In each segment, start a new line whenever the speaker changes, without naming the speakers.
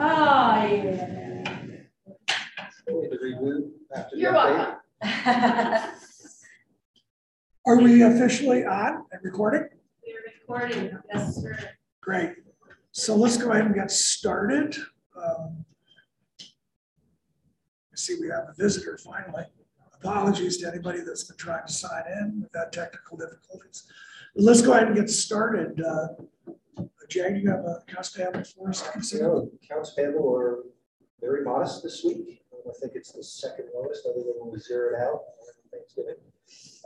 Oh, yeah. You're welcome.
Are we officially on and recording?
We're recording, yes, sir.
Great. So let's go ahead and get started. Um, I see we have a visitor finally. Apologies to anybody that's been trying to sign in. We've had technical difficulties. But Let's go ahead and get started. Uh, Jay, you have a accounts payable for us? to consider?
So accounts payable are very modest this week. Um, I think it's the second lowest, other than when we zeroed out on Thanksgiving.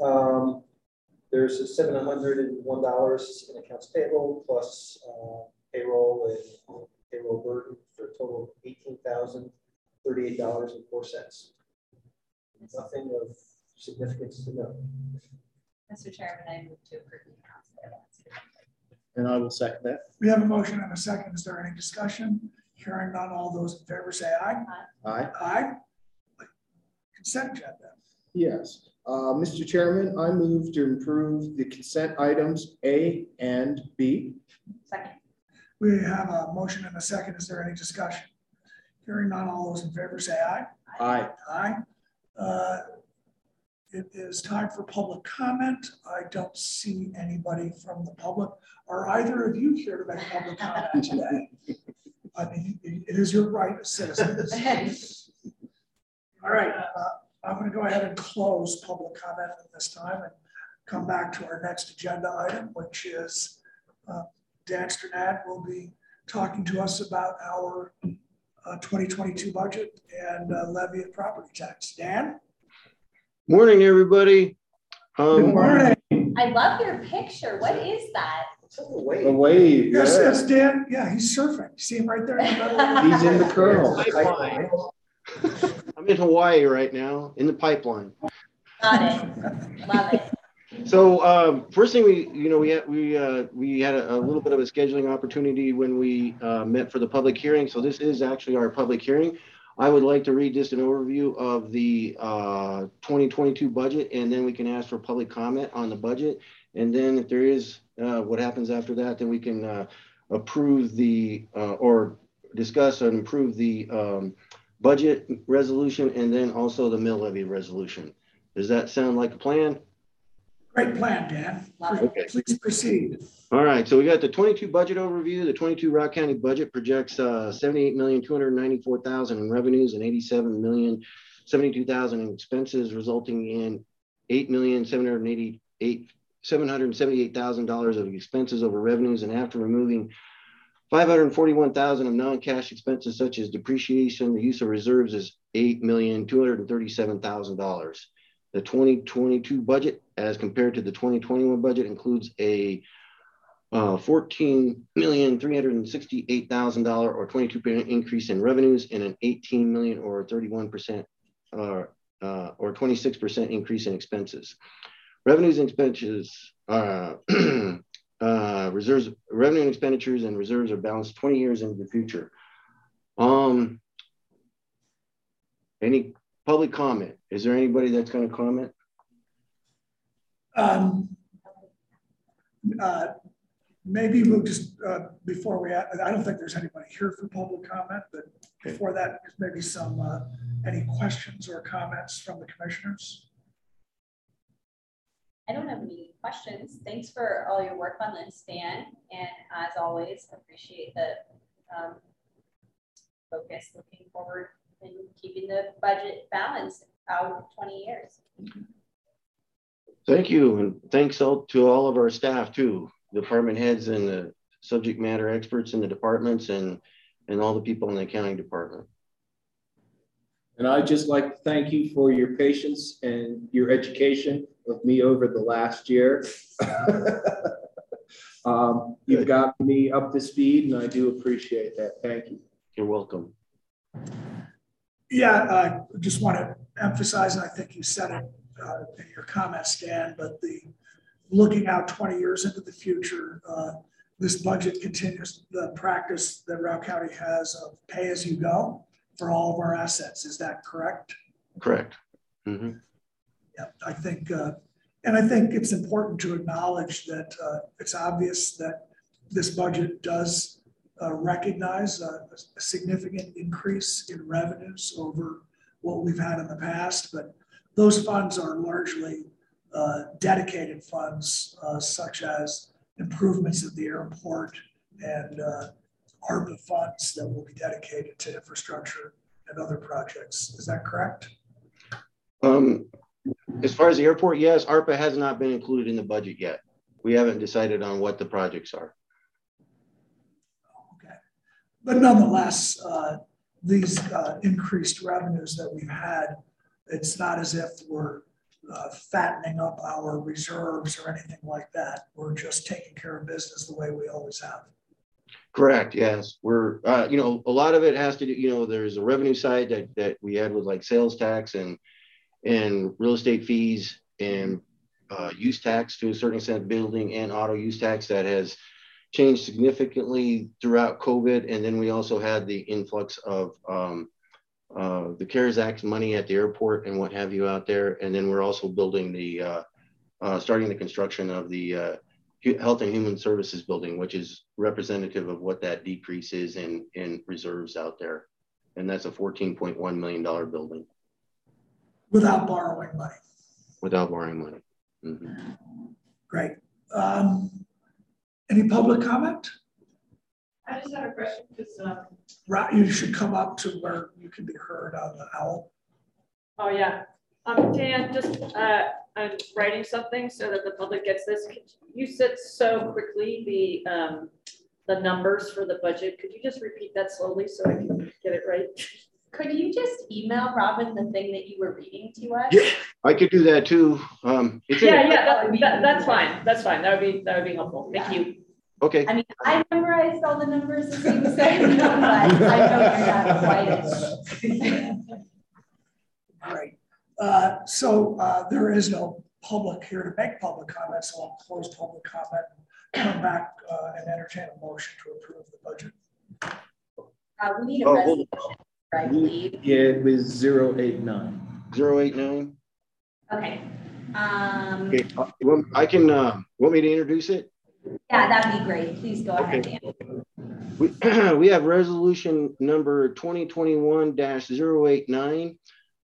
Um, There's a seven hundred and one dollars in accounts payable plus uh, payroll and payroll burden for a total of eighteen thousand thirty-eight dollars and four cents. Nothing of significance to note.
Mr. Chairman, I move to approve the accounts payable.
And I will second that.
We have a motion and a second. Is there any discussion? Hearing none, all those in favor say aye.
Aye.
Aye. Consent agenda.
Yes. Uh, Mr. Chairman, I move to approve the consent items A and B.
Second.
We have a motion and a second. Is there any discussion? Hearing none, all those in favor say aye.
Aye.
Aye. Uh, It is time for public comment. I don't see anybody from the public. Are either of you here to make public comment today? I mean, it is your right as citizens. All right, uh, I'm going to go ahead and close public comment at this time and come back to our next agenda item, which is uh, Dan Sternad will be talking to us about our uh, 2022 budget and uh, levy of property tax. Dan?
Morning, everybody.
Good
Um,
morning.
I love your picture. What is that?
It's on the way.
The wave,
Yes,
yeah.
that's Dan. Yeah, he's surfing. See him right there? in the middle
He's in the curl.
Pipeline. I'm in Hawaii right now, in the pipeline.
Got it. Love it.
So, um, first thing we, you know, we had, we, uh, we had a, a little bit of a scheduling opportunity when we, uh, met for the public hearing. So this is actually our public hearing. I would like to read just an overview of the, uh, 2022 budget, and then we can ask for public comment on the budget. And then if there is, uh, what happens after that, then we can, uh, approve the, uh, or discuss and approve the, um, budget resolution and then also the mill levy resolution. Does that sound like a plan?
Great plan, Dan.
Okay.
Please proceed.
All right. So we got the 22 budget overview. The 22 Routt County budget projects uh, 78,294,000 in revenues and 87 million. 72,000 in expenses, resulting in $8,778,000 of expenses over revenues. And after removing 541,000 of non-cash expenses, such as depreciation, the use of reserves is $8,237,000. The twenty twenty-two budget as compared to the twenty twenty-one budget includes a uh, fourteen million, three hundred and sixty-eight thousand dollar or twenty-two percent increase in revenues and an eighteen million or thirty-one percent uh, uh, or twenty-six percent increase in expenses. Revenues and expenses, uh, uh, reserves, revenue and expenditures and reserves are balanced twenty years into the future. Um, any public comment? Is there anybody that's going to comment?
Um, uh, Maybe we'll just, uh, before we, I don't think there's anybody here for public comment, but before that, maybe some, uh, any questions or comments from the commissioners?
I don't have any questions. Thanks for all your work on this, Dan. And as always, appreciate the um, focus looking forward and keeping the budget balanced out 20 years.
Thank you, and thanks all to all of our staff too, department heads and the subject matter experts in the departments and and all the people in the accounting department.
And I'd just like to thank you for your patience and your education of me over the last year. Um, You've got me up to speed and I do appreciate that. Thank you.
You're welcome.
Yeah, I just want to emphasize, and I think you said it uh, in your comments, Dan, but the looking out 20 years into the future, uh, this budget continues the practice that Routt County has of pay as you go for all of our assets. Is that correct?
Correct. Mhm.
Yeah, I think, uh, and I think it's important to acknowledge that uh, it's obvious that this budget does uh, recognize a, a significant increase in revenues over what we've had in the past, but those funds are largely uh, dedicated funds uh, such as improvements at the airport and uh, ARPA funds that will be dedicated to infrastructure and other projects. Is that correct?
Um, as far as the airport, yes, ARPA has not been included in the budget yet. We haven't decided on what the projects are.
But nonetheless, uh, these uh, increased revenues that we've had, it's not as if we're uh, fattening up our reserves or anything like that. We're just taking care of business the way we always have.
Correct. Yes, we're uh, you know a lot of it has to do you know there's a revenue side that that we had with like sales tax and and real estate fees and uh, use tax to a certain extent, building and auto use tax that has changed significantly throughout COVID. And then we also had the influx of um, uh, the CARES Act money at the airport and what have you out there. And then we're also building the, uh, uh starting the construction of the uh, Health and Human Services building, which is representative of what that decrease is in, in reserves out there. And that's a $14.1 million building.
Without borrowing money.
Without borrowing money. Mm -hmm.
Great. Um, any public comment?
I just had a question because um,
right, you should come up to where you can be heard on the owl.
Oh yeah, um, Dan, just uh, I'm writing something so that the public gets this. Could you said so quickly the um, the numbers for the budget. Could you just repeat that slowly so I can get it right?
Could you just email Robin the thing that you were reading to us?
Yeah, I could do that too. Um,
yeah, yeah, that, that, that's fine. That's fine. That would be that would be helpful. Thank yeah. you.
Okay.
I mean, I memorized all the numbers as you said, but I know you're not quite
as. Great. Uh, so uh, there is no public here to make public comments, so I'll close public comment, and come back uh, and entertain a motion to approve the budget.
Uh, we need a oh, resolution. I believe.
Yeah, it was 089.
089?
Okay. Um,
okay. Uh, I can, uh, want me to introduce it?
Yeah, that'd be great. Please go okay. ahead, Dan.
We, we have resolution number 2021-089,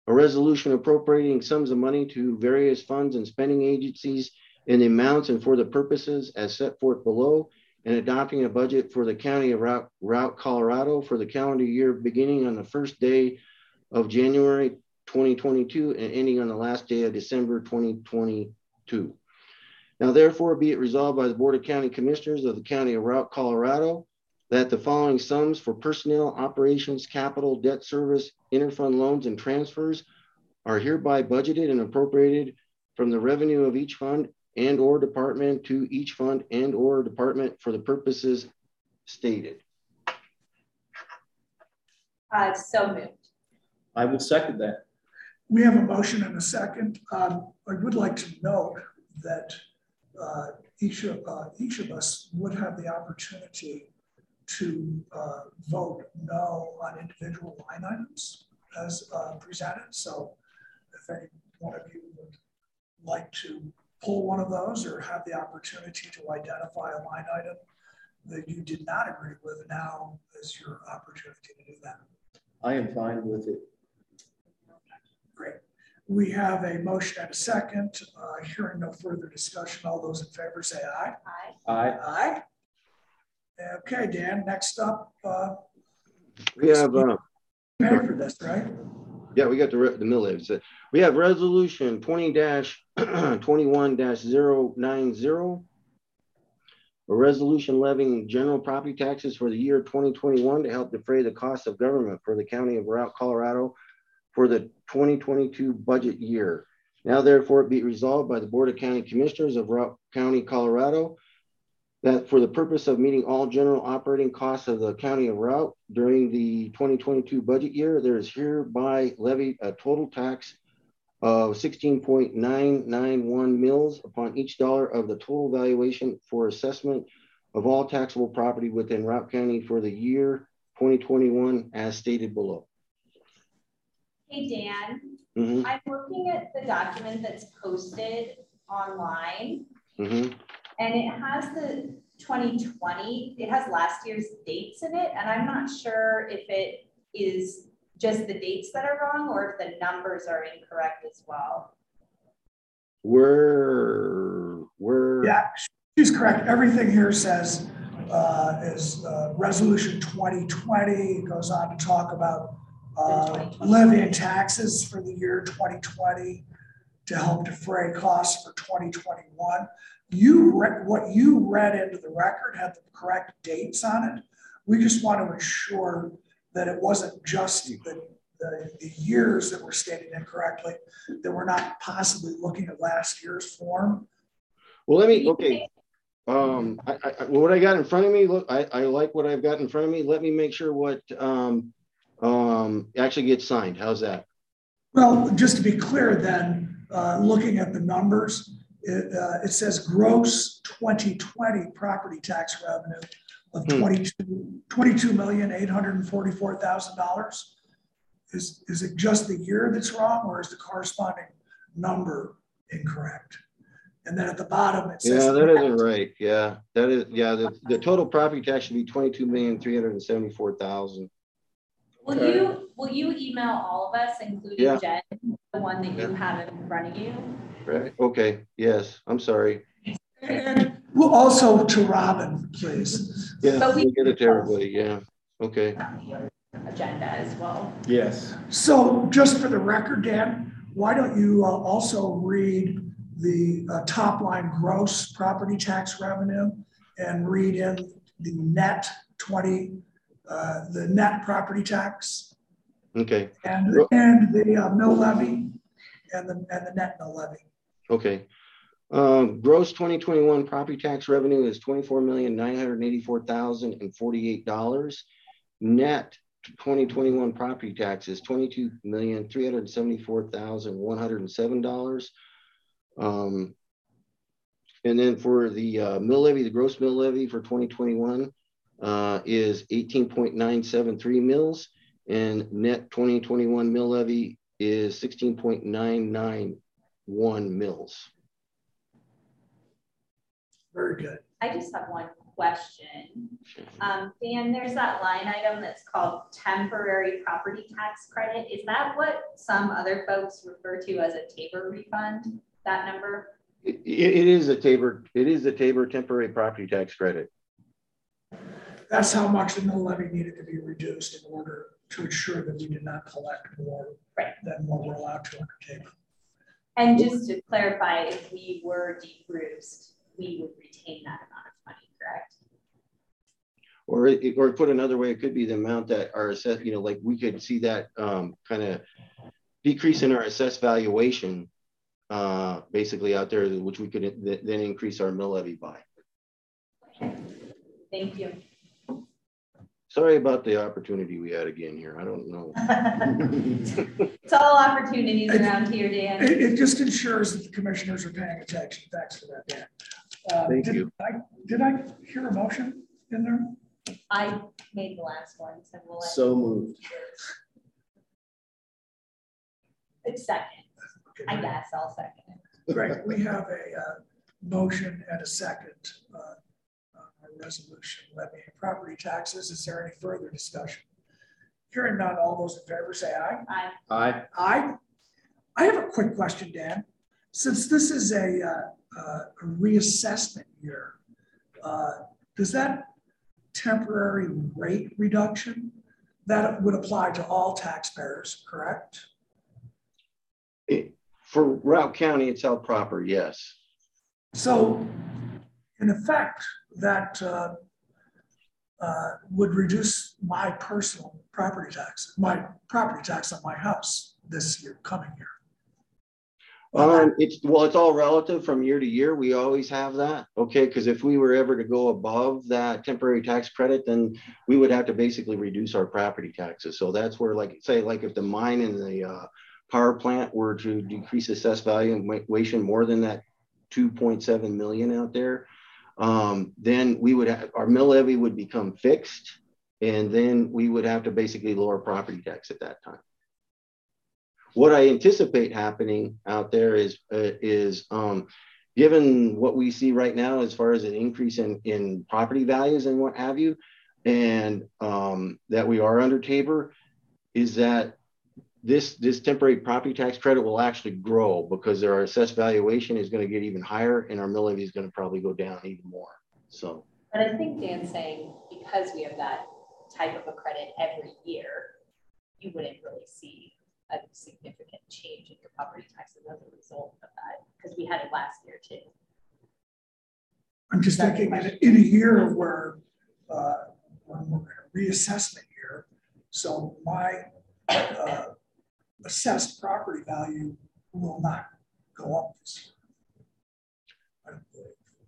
a resolution appropriating sums of money to various funds and spending agencies in the amounts and for the purposes as set forth below and adopting a budget for the county of Route, Routt, Colorado for the calendar year beginning on the first day of January 2022 and ending on the last day of December 2022. Now, therefore, be it resolved by the Board of County Commissioners of the County of Routt, Colorado, that the following sums for personnel, operations, capital, debt service, interfund loans, and transfers are hereby budgeted and appropriated from the revenue of each fund and or department to each fund and or department for the purposes stated.
Uh, so moved.
I will second that.
We have a motion and a second. Um, I would like to note that uh, each, of, uh, each of us would have the opportunity to uh, vote no on individual line items as uh, presented. So if any one of you would like to pull one of those or have the opportunity to identify a line item that you did not agree with, now is your opportunity to do that.
I am fine with it.
Great. We have a motion and a second. Uh, hearing no further discussion, all those in favor say aye.
Aye.
Aye.
Aye. Okay, Dan, next up. Uh,
we have uh,
pay for this, right?
Yeah, we got the, the mill levies. We have resolution 20-21-090, a resolution levying general property taxes for the year 2021 to help defray the cost of government for the county of Routt, Colorado for the 2022 budget year. Now, therefore, it be resolved by the Board of County Commissioners of Routt County, Colorado, that for the purpose of meeting all general operating costs of the County of Routt during the 2022 budget year, there is hereby levied a total tax of 16.991 mills upon each dollar of the total valuation for assessment of all taxable property within Routt County for the year 2021 as stated below.
Hey, Dan, mm -hmm. I'm looking at the document that's posted online. Mm -hmm. And it has the 2020, it has last year's dates in it, and I'm not sure if it is just the dates that are wrong or if the numbers are incorrect as well.
We're, we're.
Yeah, she's correct. Everything here says uh, is uh, resolution 2020. It goes on to talk about uh, levying taxes for the year 2020 to help defray costs for 2021. You read what you read into the record had the correct dates on it. We just want to ensure that it wasn't just the, the, the years that were stated incorrectly, that we're not possibly looking at last year's form.
Well, let me, okay. Um, I, I, what I got in front of me, look, I, I like what I've got in front of me. Let me make sure what um, um, actually gets signed? How's that?
Well, just to be clear, then, uh, looking at the numbers, it, uh, it, says gross 2020 property tax revenue of
$22,844,000.
$22, is, is it just the year that's wrong or is the corresponding number incorrect? And then at the bottom, it says.
Yeah, that isn't right. Yeah, that is. Yeah, the, the total property tax should be 22,374,000.
Will
Okay.
you, will you email all of us, including
Yeah.
Jen, the one that you
Yeah.
have in front of you?
Right, okay, yes, I'm sorry.
And well, also to Robin, please.
Yeah,
But we-
we'll get it to everybody, yeah, okay.
Agenda as well.
Yes.
So just for the record, Dan, why don't you uh, also read the uh, top line gross property tax revenue and read in the net 20, uh, the net property tax
Okay,
and,
Well-
and the uh, mill levy and the, and the net mill levy.
okay. Um, gross twenty twenty-one property tax revenue is twenty-four million, nine hundred and eighty-four thousand and forty-eight dollars. Net twenty twenty-one property tax is twenty-two million, three hundred and seventy-four thousand, one hundred and seven dollars. Um, and then for the uh, mill levy, the gross mill levy for 2021 uh, is 18.973 mils, and net 2021 mill levy is 16.991 mils.
Very good.
I just have one question. Um, Dan, there's that line item that's called temporary property tax credit. Is that what some other folks refer to as a Tabor refund, that number?
It, it it is a Tabor, it is a Tabor temporary property tax credit.
That's how much the mill levy needed to be reduced in order to ensure that we did not collect more
Right.
than what we're allowed to undertake.
And just to clarify, if we were de-Bruced, we would retain that amount of money, correct?
Or, it- or put another way, it could be the amount that our assess, you know, like we could see that um, kind of decrease in our assessed valuation, uh, basically out there, which we could th- then increase our mill levy by.
Okay. Thank you.
Sorry about the opportunity we had again here. I don't know.
It's all opportunities around here, Dan.
It, it just ensures that the commissioners are paying attention. Thanks for that, Dan. Uh,
Thank
did
you.
I, did I hear a motion in there?
I made the last one, so we'll.
So moved.
It's second,
Okay,
I guess, I'll second it.
Great, we have a uh, motion and a second uh, on our resolution levying property taxes. Is there any further discussion? Hearing none, all those in favor say aye.
I,
Aye.
Aye. I have a quick question, Dan. Since this is a, uh, uh, a reassessment year, uh, does that temporary rate reduction, that would apply to all taxpayers, correct?
It- For Routt County, it's held proper, yes.
So in effect, that uh, uh, would reduce my personal property tax, my property tax on my house this year, coming year.
Um, it's, well, it's all relative from year to year. We always have that, okay? Because if we were ever to go above that temporary tax credit, then we would have to basically reduce our property taxes. So that's where like, say, like if the mine and the uh, power plant were to decrease assessed value and valuation more than that two point seven million out there, um, then we would have, our mill levy would become fixed. And then we would have to basically lower property tax at that time what I anticipate happening out there is uh, is um, given what we see right now as far as an increase in, in property values and what have you, and um, that we are under Tabor, is that this this temporary property tax credit will actually grow because our assessed valuation is going to get even higher and our mill levy is going to probably go down even more. So,
But I think Dan's saying because we have that type of a credit every year, you wouldn't really see a significant change in your property taxes as a result of that, because we had it last year too.
I'm just
That's
thinking in a,
question.
in a year where, uh, we're in a reassessment year, so my, uh, assessed property value will not go up this year.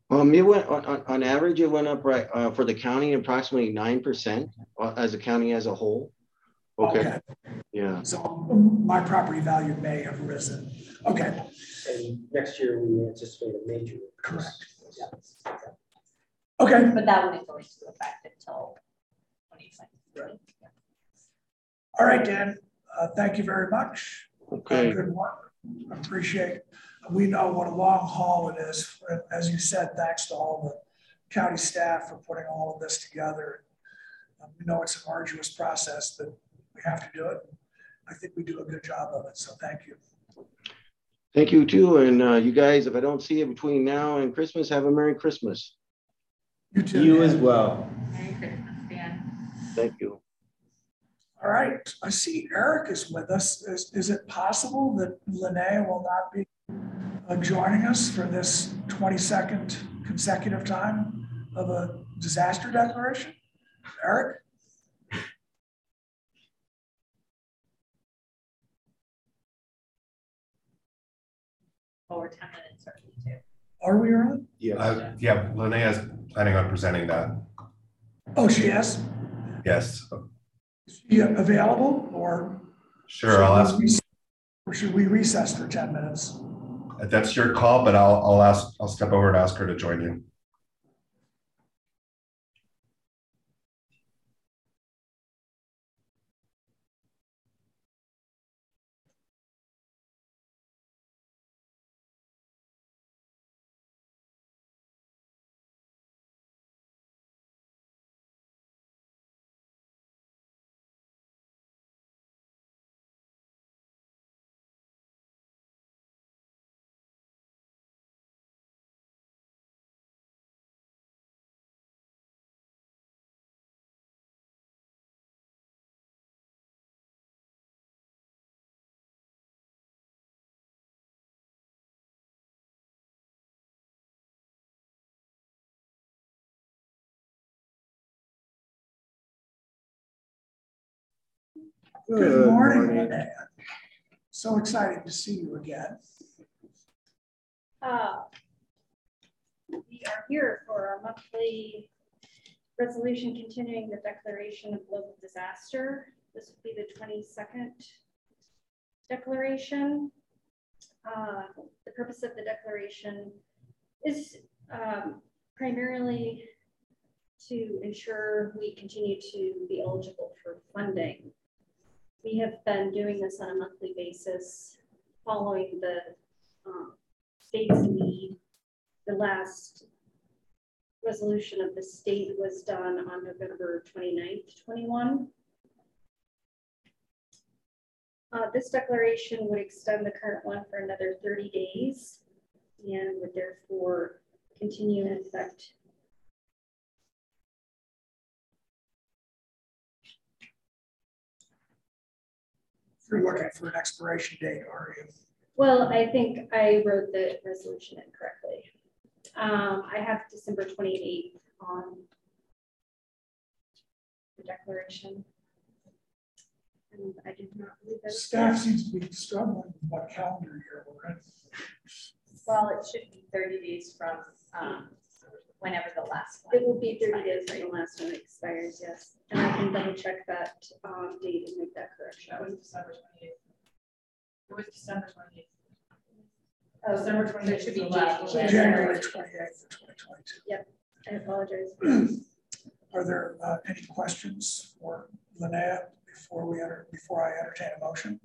I
um, it went on, on, on average, it went up right uh, for the county approximately nine percent uh, as a county as a whole. Okay, yeah.
So my property value may have risen. Okay,
And next year, we anticipate a major. increase.
Correct. okay.
But that wouldn't go into effect until twenty twenty.
All right, Dan, uh, thank you very much.
Okay.
Good work. I Appreciate, we know what a long haul it is. As you said, thanks to all the county staff for putting all of this together. Uh, We know it's an arduous process, but we have to do it. I think we do a good job of it, so thank you.
Thank you too. And uh, you guys, if I don't see you between now and Christmas, have a Merry Christmas.
You too.
You
Dan.
as well.
Merry Christmas, Dan.
Thank you.
All right, I see Eric is with us. Is, is it possible that Linnea will not be uh, joining us for this 22nd consecutive time of a disaster declaration? Eric?
Well, we're ten minutes early too.
Are we early?
Yeah,
Uh, yeah, Linnea's planning on presenting that.
Oh, she is?
Yes,
Is she available or?
sure. I'll ask,
should we rec- Or should we recess for 10 minutes?
that's your call, but I'll, I'll ask, I'll step over and ask her to join you.
Good morning, Linnea. So excited to see you again.
Uh, We are here for our monthly resolution continuing the declaration of global disaster. This would be the twenty-second declaration. Uh, The purpose of the declaration is um, primarily to ensure we continue to be eligible for funding. We have been doing this on a monthly basis, following the um, state's lead. The last resolution of the state was done on November 29th, 21. Uh, this declaration would extend the current one for another 30 days and would therefore continue in effect
You're looking for an expiration date, are you?
Well, I think I wrote the resolution incorrectly. Um, I have December twenty-eighth on the declaration. And I did not believe that.
Staff seems to be struggling with what calendar year we're in.
Well, it should be thirty days from, um, whenever the last one.
It will be thirty days from the last one expires, yes. And I can double check that, um, date and make that correction.
That was December twenty-eighth. It was December twenty-eighth.
Oh,
December
so
28th
it should be
last
January.
January twenty-eighth, twenty twenty-two.
Yep, I apologize.
Are there uh, any questions for Linnea before we enter, before I entertain a motion?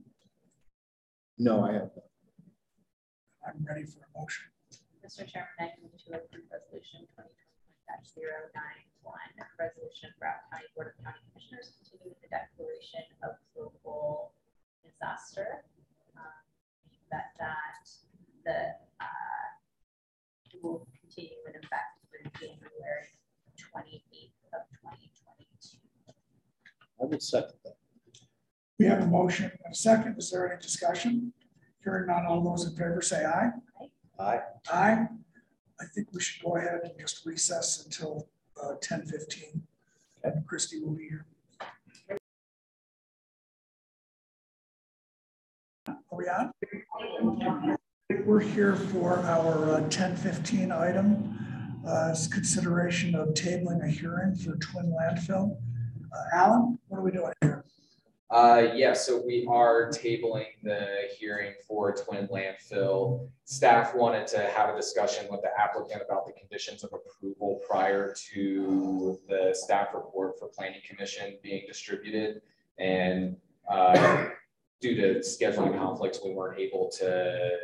No, I have.
I'm ready for a motion.
Mr. Chairman, I move to approve resolution twenty twenty-one 91 resolution of our County Board of County Commissioners continuing the declaration of local disaster. um, That, that, the, uh, will continue in effect through January twenty-eighth of twenty twenty-two.
I would second that.
We have a motion and a second. Is there any discussion? Hearing none, all those in favor say aye.
Aye.
Aye. Aye. I think we should go ahead and just recess until uh, ten fifteen. And Christie will be here. Are we on? We're here for our uh, ten fifteen item. uh, it's consideration of tabling a hearing for twin landfill. Uh, Alan, what are we doing here?
Uh, yeah, so we are tabling the hearing for Twin Landfill. Staff wanted to have a discussion with the applicant about the conditions of approval prior to the staff report for planning commission being distributed. And, uh, due to scheduling conflicts, we weren't able to,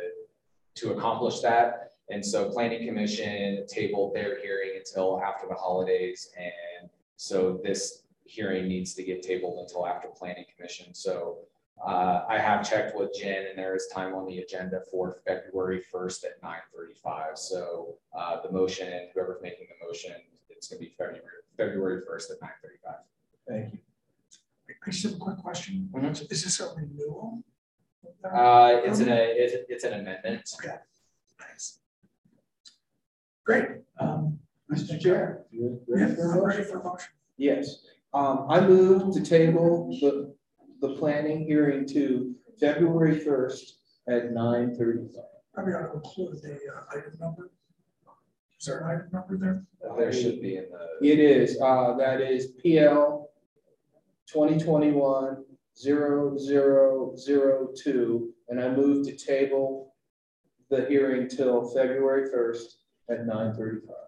to accomplish that. And so planning commission tabled their hearing until after the holidays. And so this hearing needs to get tabled until after planning commission. So uh, I have checked with Jen and there is time on the agenda for February first at nine thirty-five. So uh, the motion, whoever's making the motion, it's gonna be February, February first at nine thirty-five.
Thank you. I just have a quick question.
Mhm.
Is this a renewal?
Uh, it's an, it's, it's an amendment.
Okay. Thanks. Great. Um,
Mr. Chair. you
yeah,
ready for a
I'm
motion?
ready for a motion.
Yes, um, I move to table the, the planning hearing to February first at nine thirty-five.
Probably ought to include the uh, item number. Is there an item number there?
There should be in the,
It is, uh, that is PL 2021 0002, and I move to table the hearing till February first at nine thirty-five.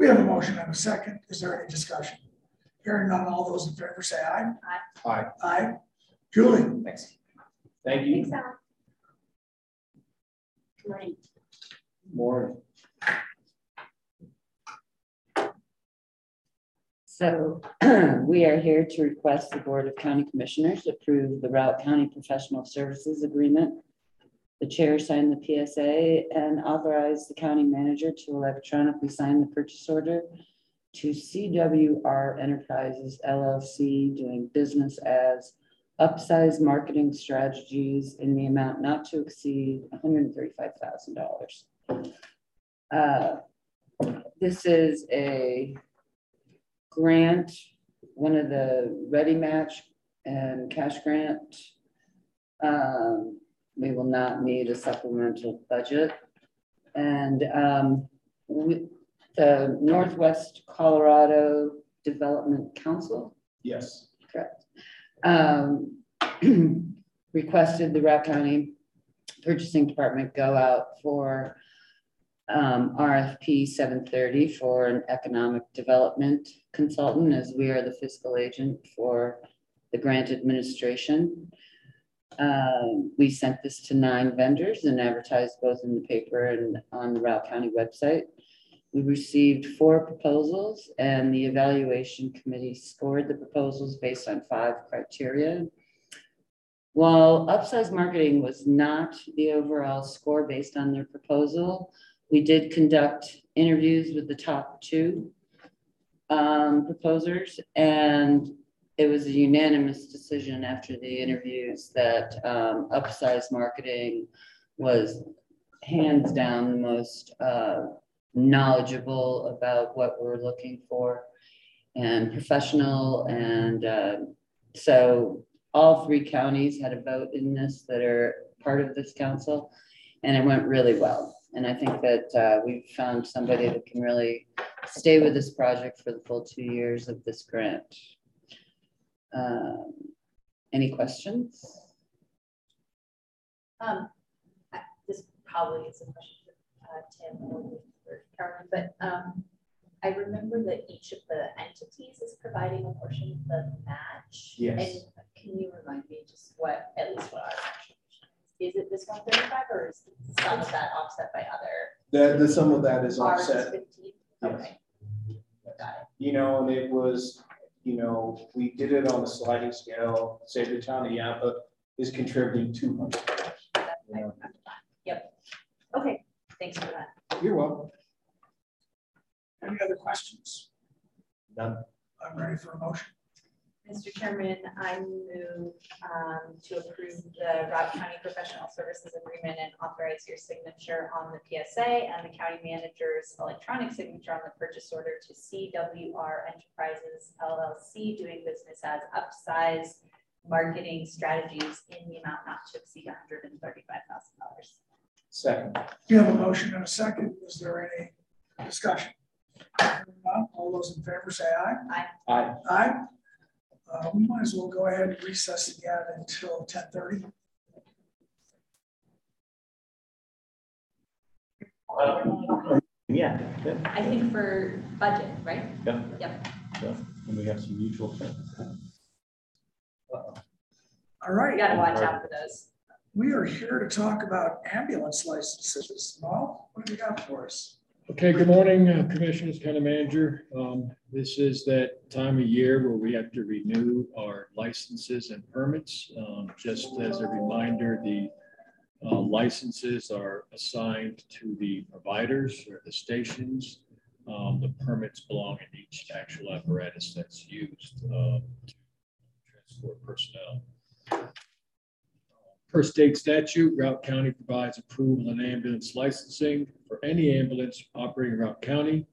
We have a motion and a second. Is there any discussion? Hearing none, all those in favor say aye.
Aye.
Aye. Julie?
thanks.
Thank you.
Thanks, Alan. Morning.
Morning.
So we are here to request the Board of County Commissioners approve the Routt County Professional Services Agreement. The chair signed the PSA and authorized the county manager to electronically sign the purchase order to CWR Enterprises LLC doing business as Upsize Marketing Strategies in the amount not to exceed $135,000. Uh, This is a grant, one of the ready match and cash grant. Um, we will not need a supplemental budget. And, um, we, the Northwest Colorado Development Council,
Yes.
correct, um, requested the Routt County Purchasing Department go out for um, RFP seven thirty for an economic development consultant, as we are the fiscal agent for the grant administration. Um, we sent this to nine vendors and advertised both in the paper and on the Routt County website. We received four proposals and the evaluation committee scored the proposals based on five criteria. While Upsize Marketing was not the overall score based on their proposal, we did conduct interviews with the top two um, proposers, and it was a unanimous decision after the interviews that um, Upsize Marketing was hands down the most uh, knowledgeable about what we're looking for and professional. And uh, so all three counties had a vote in this that are part of this council, and it went really well. And I think that uh, we've found somebody that can really stay with this project for the full two years of this grant. Um, Any questions?
Um, I- this probably is a question for uh, Tim or for Carolyn, but um, I remember that each of the entities is providing a portion of the match.
Yes.
And can you remind me just what, at least what our contribution is? is it this one thirty-five or is some of that offset by other?
The, the sum of that is
Ours is
offset.
fifteen,
Yes.
okay. Got it.
You know, and it was, you know, we did it on a sliding scale, say the town of Yampa is contributing two hundred.
That's my- Yep. Okay, thanks for that.
You're welcome.
Any other questions?
None.
I'm ready for a motion.
Mr. Chairman, I move um, to approve the Routt County Professional Services Agreement and authorize your signature on the PSA and the county manager's electronic signature on the purchase order to CWR Enterprises LLC doing business as Upsize Marketing Strategies in the amount not to exceed $135,000.
Second.
You have a motion and a second. Is there any discussion? All those in favor say aye.
aye.
Aye. Aye. Uh, we might as well go ahead and recess again until ten thirty.
Yeah, yeah,
I think for budget, right?
yeah,
Yep.
yeah. And we have some mutual friends.
All
We
right,
gotta watch out for those.
we are here to talk about ambulance licenses. Mo, what do you got for us?
Okay, good morning, uh, Commissioners, County Manager. Um, This is that time of year where we have to renew our licenses and permits. Um, Just as a reminder, the uh, licenses are assigned to the providers or the stations. Um, The permits belong in each actual apparatus that's used uh, to transport personnel. Per state statute, Routt County provides approval and ambulance licensing for any ambulance operating in Routt County.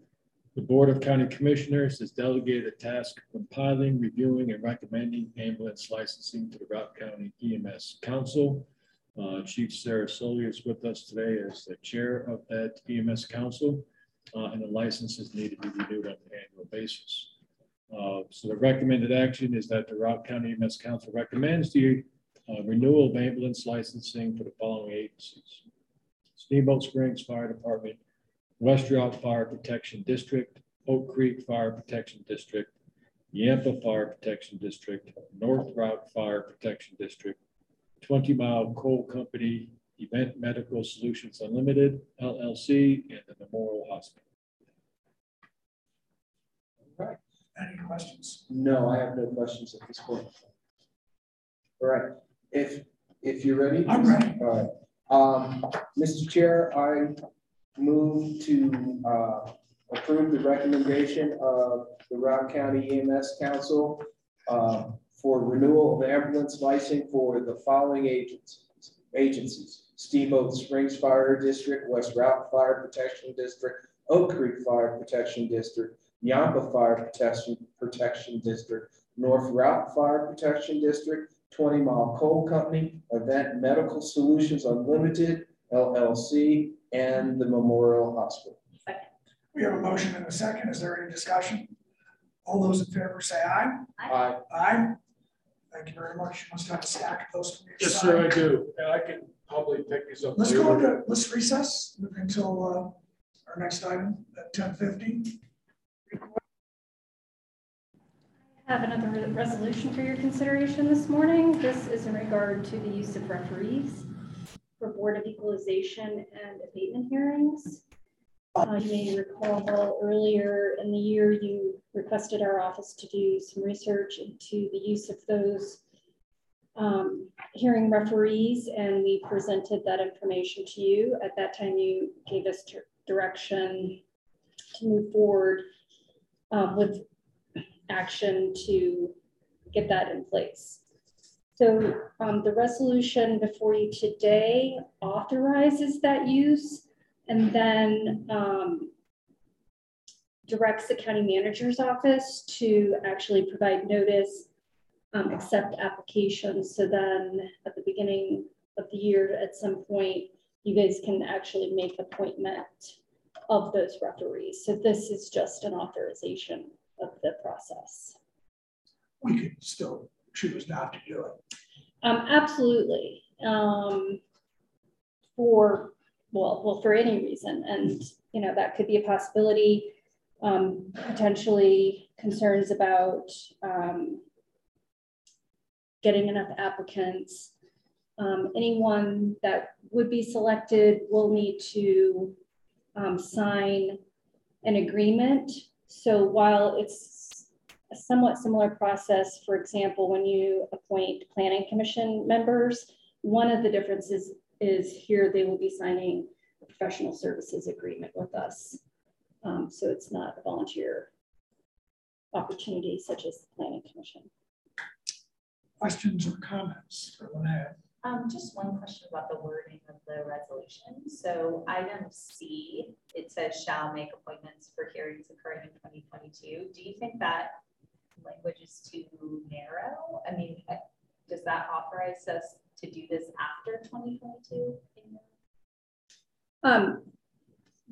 The Board of County Commissioners has delegated a task of compiling, reviewing, and recommending ambulance licensing to the Routt County EMS Council. Uh, Chief Sarah Soli is with us today as the chair of that EMS Council, uh, and the licenses need to be renewed on an annual basis. Uh, So the recommended action is that the Routt County EMS Council recommends the uh, renewal of ambulance licensing for the following agencies. Steamboat Springs Fire Department, West Routt Fire Protection District, Oak Creek Fire Protection District, Yampa Fire Protection District, North Routt Fire Protection District, Twenty Mile Coal Company, Event Medical Solutions Unlimited LLC, and the Memorial Hospital.
Any questions?
No, I have no questions at this point. All right, if, if you're ready.
I'm ready.
All right, um, Mr. Chair, I move to, uh, approve the recommendation of the Routt County EMS Council, uh, for renewal of ambulance licensing for the following agencies, agencies. Steamboat Springs Fire District, West Routt Fire Protection District, Oak Creek Fire Protection District, Yampa Fire Protection, Protection District, North Routt Fire Protection District, Twenty Mile Coal Company, Event Medical Solutions Unlimited LLC, and the Memorial Hospital. Second.
We have a motion and a second. Is there any discussion? All those in favor say aye.
Aye.
Aye. Thank you very much. You must have a stack of those.
Yes,
side.
sir, I do. And I can probably pick these up.
Let's go
later.
into, let's recess until uh, our next item at ten fifty.
I have another re- resolution for your consideration this morning. This is in regard to the use of referees for Board of Equalization and Abatement hearings. Uh, You may recall earlier in the year, you requested our office to do some research into the use of those um, hearing referees, and we presented that information to you. At that time, you gave us dir- direction to move forward uh, with action to get that in place. So um, the resolution before you today authorizes that use and then um, directs the county manager's office to actually provide notice, um, accept applications. So then at the beginning of the year, at some point, you guys can actually make appointment of those referees. So this is just an authorization of the process.
We could still choose not to do it.
Um, absolutely. Um, for, well, well, for any reason. And, you know, that could be a possibility. Um, potentially concerns about, um, getting enough applicants. um, anyone that would be selected will need to um, sign an agreement. So while it's a somewhat similar process, for example, when you appoint planning commission members, one of the differences is here they will be signing a professional services agreement with us. Um, so it's not a volunteer opportunity such as the planning commission.
Questions or comments for Lynette?
Um, just one question about the wording of the resolution. So item C, it says shall make appointments for hearings occurring in twenty twenty-two. Do you think that language is too narrow? I mean, uh, does that authorize us to do this after twenty twenty-two?
Um,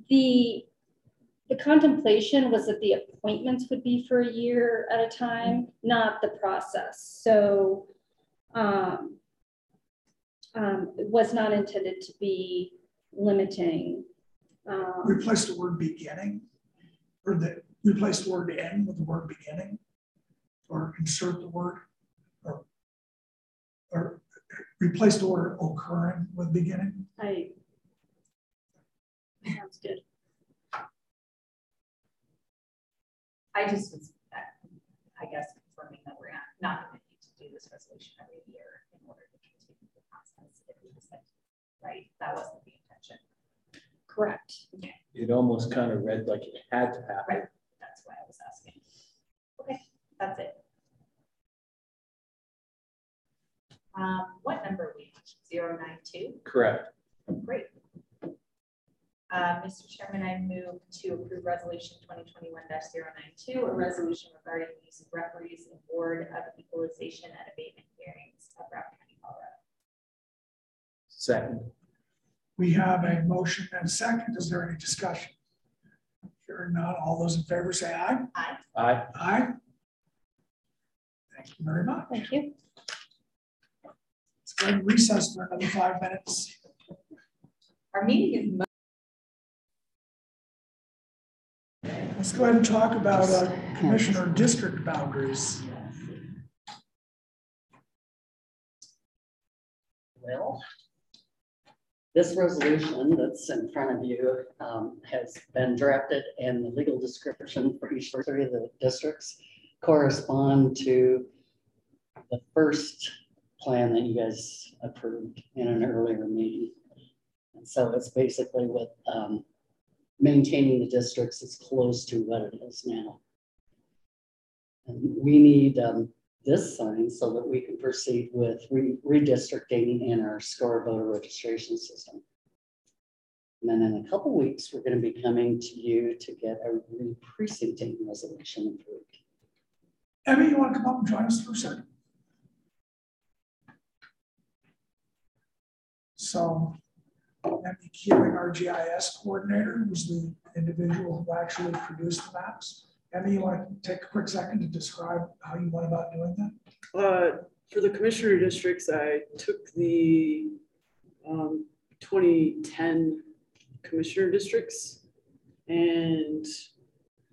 the the contemplation was that the appointments would be for a year at a time, not the process. So um, um, it was not intended to be limiting. Um,
Replace the word beginning, or the, replace the word end with the word beginning, or insert the word, or, or replace the word occurring with beginning.
I, sounds good.
I just was, uh, I guess, confirming that we're not, not going to need to do this resolution every year in order to continue the process. If right? That wasn't the intention.
Correct. Okay.
It almost kind of read like it had to happen.
Right. That's why I was asking. Okay, that's it. Um, what number are we on? Zero nine two?
Correct.
Great. Uh, Mr. Chairman, I move to approve resolution twenty twenty-one 92 a resolution regarding the use of referees and board of equalization and abatement hearings of Routt County, Colorado.
Second.
We have a motion and a second. Is there any discussion? Hearing none, all those in favor say aye.
Aye.
Aye.
Aye. Thank you very much.
Thank you.
Let's go and recess for another five minutes.
Our meeting is
Let's go ahead and talk about uh, commissioner district boundaries.
Well, this resolution that's in front of you um, has been drafted and the legal description for each three of the districts correspond to the first plan that you guys approved in an earlier meeting. And so it's basically what um, maintaining the districts as close to what it is now. And we need um, this sign so that we can proceed with re redistricting in our score voter registration system. And then in a couple weeks, we're going to be coming to you to get a re-precincting resolution approved.
Emmy, you want to come up and join us for a second? So Emmy Keeling, our GIS coordinator, was the individual who actually produced the maps. Emmy, you want to take a quick second to describe how you went about doing that?
Uh, for the commissioner districts, I took the um, 2010 commissioner districts and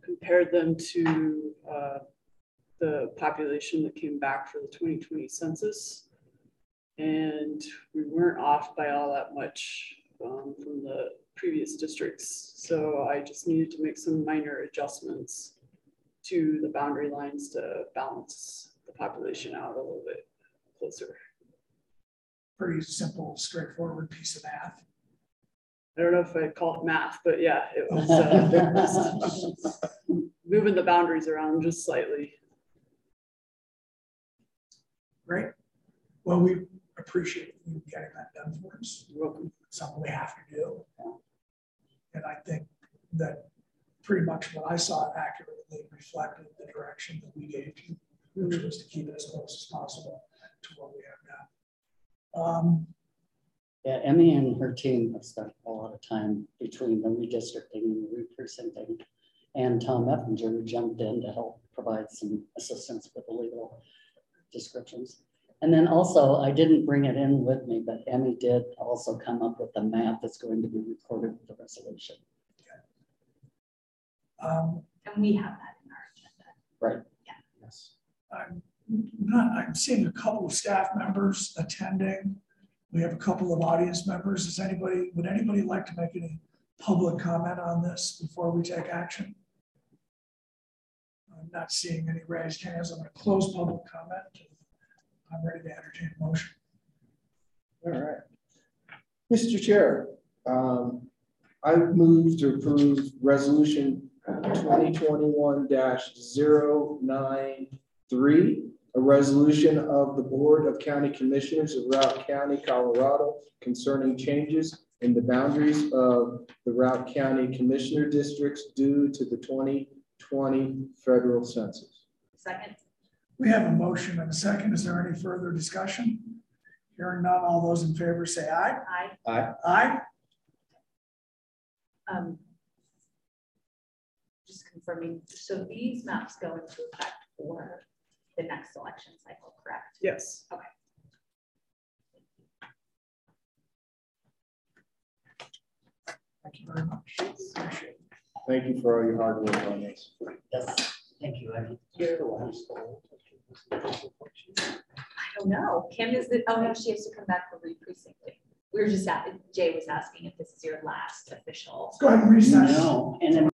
compared them to uh, the population that came back for the 2020 census. And we weren't off by all that much um, from the previous districts. So I just needed to make some minor adjustments to the boundary lines to balance the population out a little bit closer.
Pretty simple, straightforward piece of math.
I don't know if I'd call it math, but yeah, it was uh, moving the boundaries around just slightly.
Great. Well, we appreciate you getting that done for us.
You're welcome.
Something we have to do. And I think that pretty much what I saw accurately reflected the direction that we gave you, which was to keep it as close as possible to what we have now. Um,
yeah, Emmy and her team have spent a lot of time between the redistricting and the re-precincting. And Tom Effinger jumped in to help provide some assistance with the legal descriptions. And then also, I didn't bring it in with me, but Emmy did also come up with the map that's going to be recorded with the resolution.
Um,
And we have that in our agenda.
Right.
Yeah.
Yes.
I'm not, I'm seeing a couple of staff members attending. We have a couple of audience members. Does anybody, would anybody like to make any public comment on this before we take action? I'm not seeing any raised hands. I'm going to close public comment. I'm ready to entertain a motion.
All right. Mr. Chair, um, I move to approve resolution twenty twenty-one 93 a resolution of the Board of County Commissioners of Routt County, Colorado concerning changes in the boundaries of the Routt County Commissioner districts due to the twenty twenty federal census.
Second.
We have a motion and a second. Is there any further discussion? Hearing none, all those in favor say aye.
Aye.
Aye.
Aye.
Um, Just confirming, so these maps go into effect for the next election cycle, correct?
Yes.
Okay.
Thank you very much.
Thank you for all your hard work on this.
Yes, thank you, Ivy.
I don't know. Kim is the, oh no, she has to come back for re-precincting. We were just at, Jay was asking if this is your last official.
Go ahead and recess.
No, and then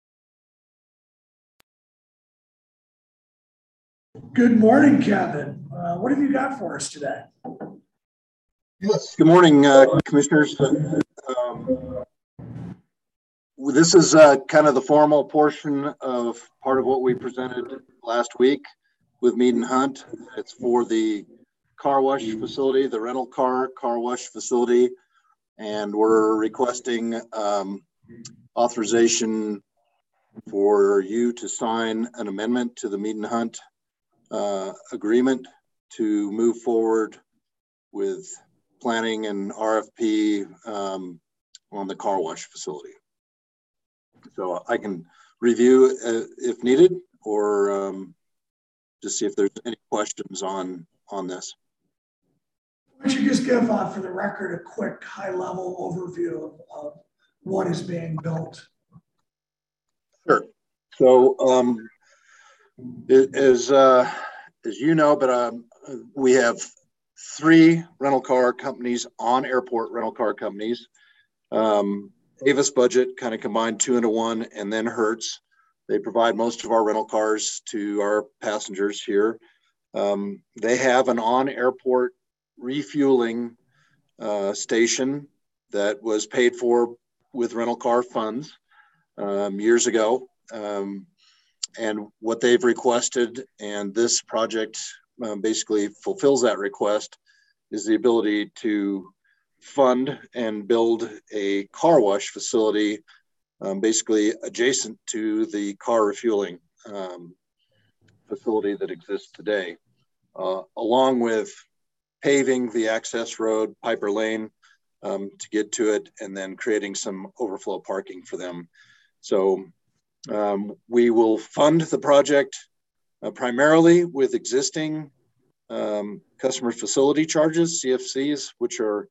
Good morning, Kevin. Uh, what have you got for us today?
Yes, good morning, uh, Commissioners. Um, This is uh, kind of the formal portion of part of what we presented last week with Mead and Hunt. It's for the car wash facility, the rental car car wash facility. And we're requesting um, authorization for you to sign an amendment to the Mead and Hunt uh, agreement to move forward with planning and RFP um, on the car wash facility. So I can review uh, if needed, or um, just see if there's any questions on on this.
Why don't you just give, uh, for the record, a quick high-level overview of, of what is being built?
Sure. So um, as uh, as you know, but um, we have three rental car companies on airport rental car companies. Um, Avis budget kind of combined two into one, and then Hertz. They provide most of our rental cars to our passengers here. Um, they have an on-airport refueling uh, station that was paid for with rental car funds um, years ago. Um, and what they've requested, and this project um, basically fulfills that request, is the ability to fund and build a car wash facility um, basically adjacent to the car refueling um, facility that exists today, uh, along with paving the access road, Piper Lane, um, to get to it, and then creating some overflow parking for them. So um, we will fund the project uh, primarily with existing um, customer facility charges, CFCs, which are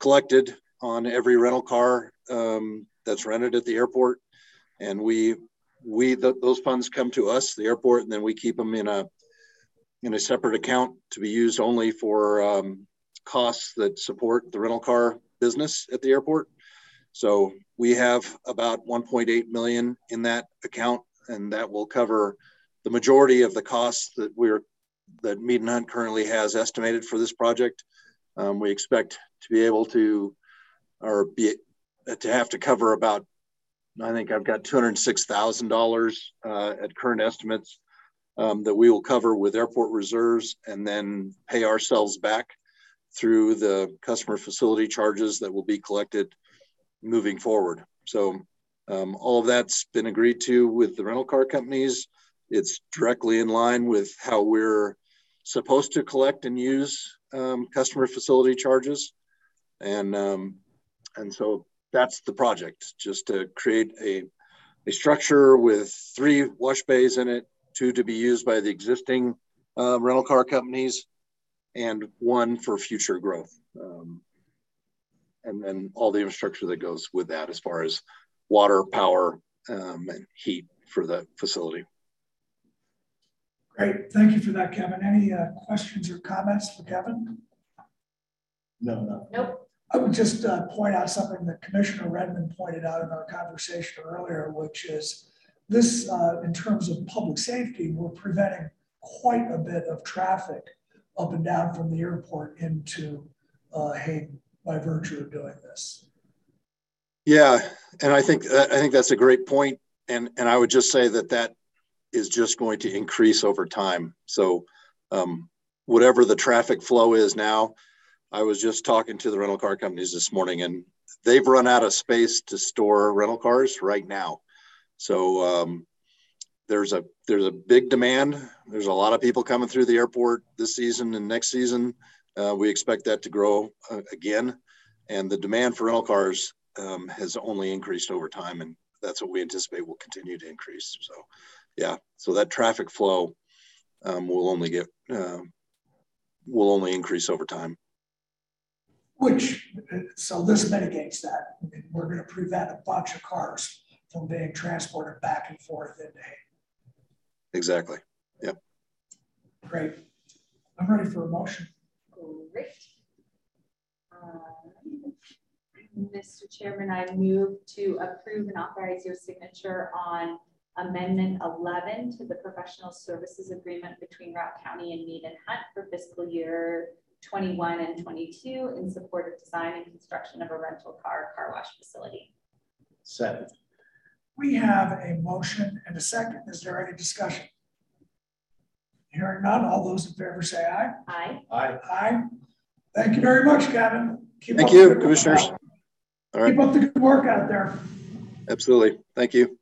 collected on every rental car um, that's rented at the airport. And we, we th those funds come to us, the airport, and then we keep them in a in a separate account to be used only for um, costs that support the rental car business at the airport. So we have about 1.8 million in that account, and that will cover the majority of the costs that we're that Mead and Hunt currently has estimated for this project. Um, we expect to be able to, or be to have to cover about, I think I've got $206,000 uh, at current estimates um, that we will cover with airport reserves and then pay ourselves back through the customer facility charges that will be collected moving forward. So um, all of that's been agreed to with the rental car companies. It's directly in line with how we're supposed to collect and use um, customer facility charges. And, um, and so that's the project, just to create a, a structure with three wash bays in it, two to be used by the existing uh, rental car companies, and one for future growth. Um, and then all the infrastructure that goes with that as far as water, power, um, and heat for the facility.
Great. Thank you for that, Kevin. Any uh, questions or comments for Kevin?
No, no.
Nope.
I would just uh, point out something that Commissioner Redmond pointed out in our conversation earlier, which is this, uh, in terms of public safety, we're preventing quite a bit of traffic up and down from the airport into uh, Hayden by virtue of doing this.
Yeah, and I think I think that's a great point, and and I would just say that that is just going to increase over time. So, um, whatever the traffic flow is now, I was just talking to the rental car companies this morning, and they've run out of space to store rental cars right now. So um, there's a there's a big demand. There's a lot of people coming through the airport this season and next season. Uh, we expect that to grow uh, again, and the demand for rental cars um, has only increased over time, and that's what we anticipate will continue to increase. So, yeah, so that traffic flow um, will only get uh, will only increase over time.
Which, so this mitigates that. We're going to prevent a bunch of cars from being transported back and forth into Hayden.
Exactly. Yep.
Great. I'm ready for a motion.
Great. Um, Mr. Chairman, I move to approve and authorize your signature on Amendment 11 to the Professional Services Agreement between Routt County and Mead and Hunt for fiscal year 21 and 22 in support of design and construction of a rental car car wash facility.
Second.
We have a motion and a second. Is there any discussion? Hearing none, all those in favor say aye.
Aye.
Aye.
Aye. Thank you very much, Kevin.
Keep Thank you, commissioners.
All right. Keep up the good work out there.
Absolutely. Thank you.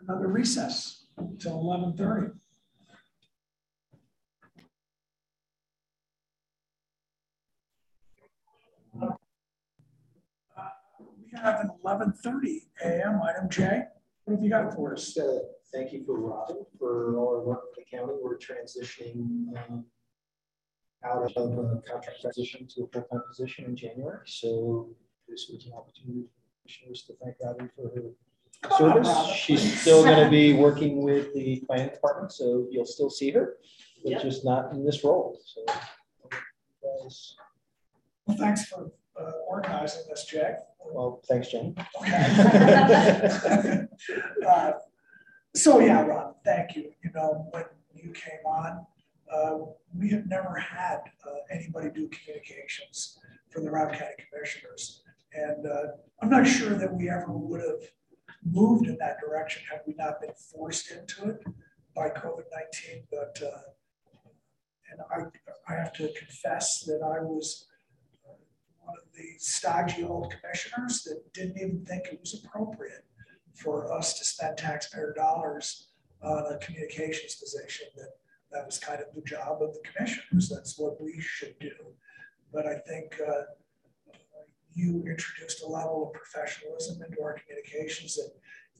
Another recess until 1130. we have an 11:30 a.m. item J. What have you got for us?
Uh, thank you for Robin for all our work for the county. We're transitioning um, out of a contract position to a full-time position in January. So this was an opportunity for commissioners to thank Robin for her service. On, She's still going to be working with the planning department, so you'll still see her, but yep. just not in this role. So,
guys. Well, thanks for uh, organizing this, Jay.
Well, thanks, Jen.
Okay. uh, so yeah, Ron, thank you. You know, when you came on, uh, we have never had uh, anybody do communications for the Routt County Commissioners. And uh, I'm not sure that we ever would have moved in that direction had we not been forced into it by COVID-19. But, uh, and I, I have to confess that I was one of the stodgy old commissioners that didn't even think it was appropriate for us to spend taxpayer dollars on a communications position that that was kind of the job of the commissioners. That's what we should do. But I think uh, you introduced a level of professionalism into our communications that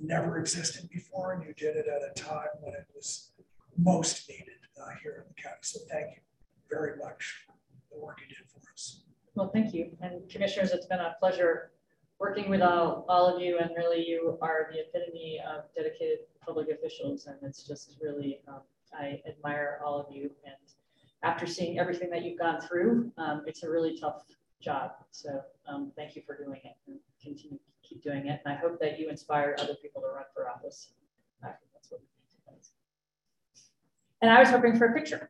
never existed before, and you did it at a time when it was most needed uh, here in the county. So thank you very much for the work you did for us.
Well, thank you. And commissioners, it's been a pleasure working with all, all of you and really you are the epitome of dedicated public officials and it's just really, um, I admire all of you and after seeing everything that you've gone through, um, it's a really tough job. So um, thank you for doing it and continue to keep doing it. And I hope that you inspire other people to run for office. I think that's what and I was hoping for a picture.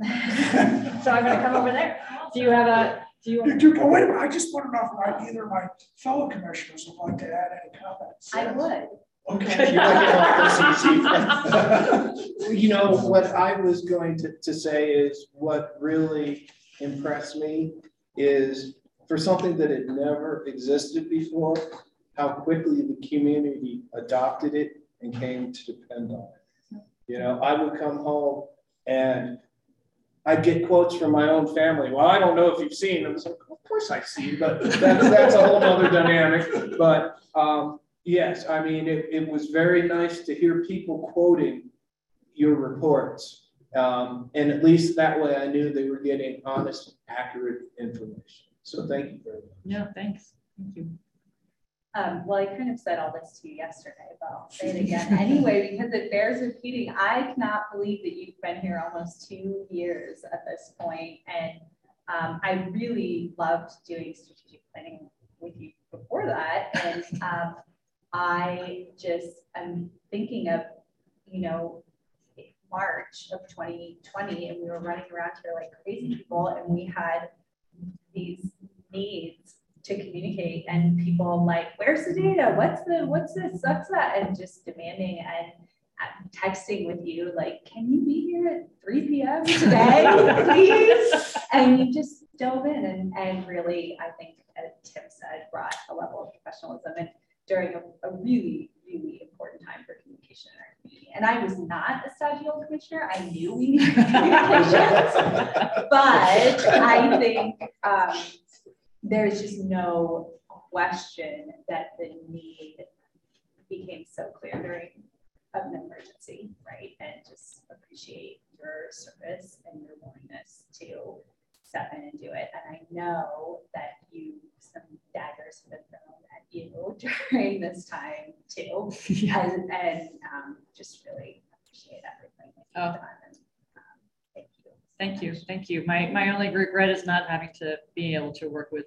so I'm going to come over there. Do you have a? Do you?
Do, do, oh, wait a minute. I just want to know if my, either of my fellow commissioners would like to add any comments.
I would.
Okay.
you know what I was going to, to say is what really impressed me is for something that had never existed before, how quickly the community adopted it and came to depend on it. You know, I would come home and I'd get quotes from my own family. Well, I don't know if you've seen them. So of course I've seen, but that's, that's a whole other dynamic. But um, yes, I mean, it, it was very nice to hear people quoting your reports. Um, and at least that way I knew they were getting honest, accurate information. So thank you very much.
Yeah, thanks. Thank you.
Um, well, I kind of said all this to you yesterday, but I'll say it again anyway, because it bears repeating. I cannot believe that you've been here almost two years at this point, And um, I really loved doing strategic planning with you before that. And um, I just am thinking of, you know, March of 2020, and we were running around here like crazy people, and we had these needs to communicate and people like, where's the data? What's the, what's this, what's that? And just demanding and texting with you, like, can you be here at 3 p.m. today, please? and you just dove in and, and really, I think, as Tim said, brought a level of professionalism and during a, a really, really important time for communication in our community. And I was not a Stagio commissioner. I knew we needed communications, but I think um, there's just no question that the need became so clear during an emergency, right? And just appreciate your service and your willingness to step in and do it. And I know that you, some daggers have been thrown at you during this time too. Yeah. And, and um, just really appreciate everything that you've oh. done. And.
Thank you. Thank you. My, my only regret is not having to be able to work with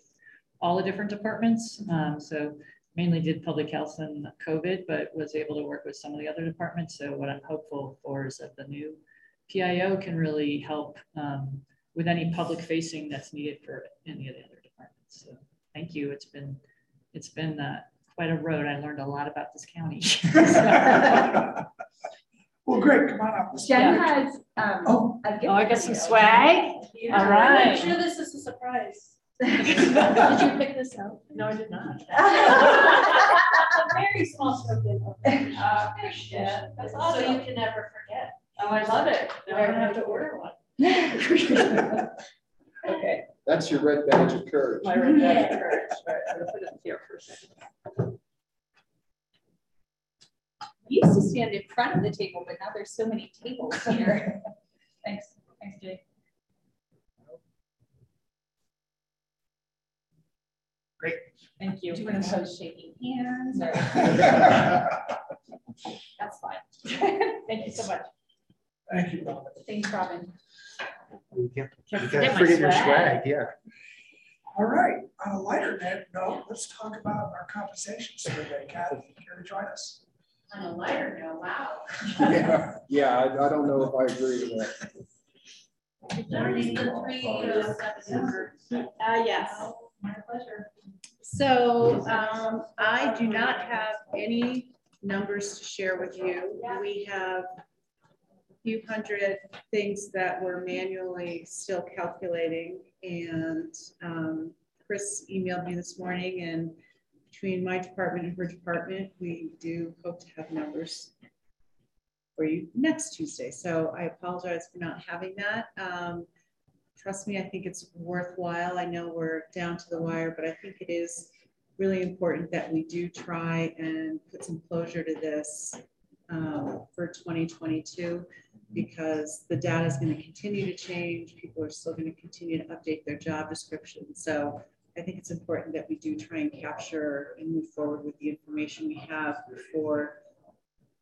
all the different departments. Um, so mainly did public health and COVID, but was able to work with some of the other departments. So what I'm hopeful for is that the new PIO can really help um, with any public facing that's needed for any of the other departments. So thank you. It's been it's been uh, quite a road. I learned a lot about this county.
well, great. Come on up.
Jen yeah. has um,
oh. oh, I got some swag.
Yeah. All right. I'm sure this is a surprise did you pick this out? No, I did not. a very small spoken. Uh, yeah, that's awesome. So you can never forget. Oh, I love it. Now I don't have to order one.
okay.
That's your red badge of courage.
My red badge of courage. All right, I'm gonna put it here for a second.
We used to stand in front of the table, but now there's so many tables here. Thanks. Thanks, Jake.
Great. Thank you.
Do you want to post shaking hands? Or... That's fine.
Thank you so much.
Thank you, Robin.
Thanks, Robin.
You can't, you can't forget your swag, yeah.
All right, on a lighter note, let's talk about our compensation survey. Kathy, care to join us?
On a lighter note, wow.
yeah, yeah I, I don't know if I agree with that.
Uh, yes. My pleasure. So um, I do not have any numbers to share with you. We have a few hundred things that we're manually still calculating. And um, Chris emailed me this morning and between my department and her department, we do hope to have numbers for you next Tuesday. So I apologize for not having that. Um, trust me, I think it's worthwhile. I know we're down to the wire, but I think it is really important that we do try and put some closure to this um, for 2022 because the data is going to continue to change. People are still going to continue to update their job description. So I think it's important that we do try and capture and move forward with the information we have before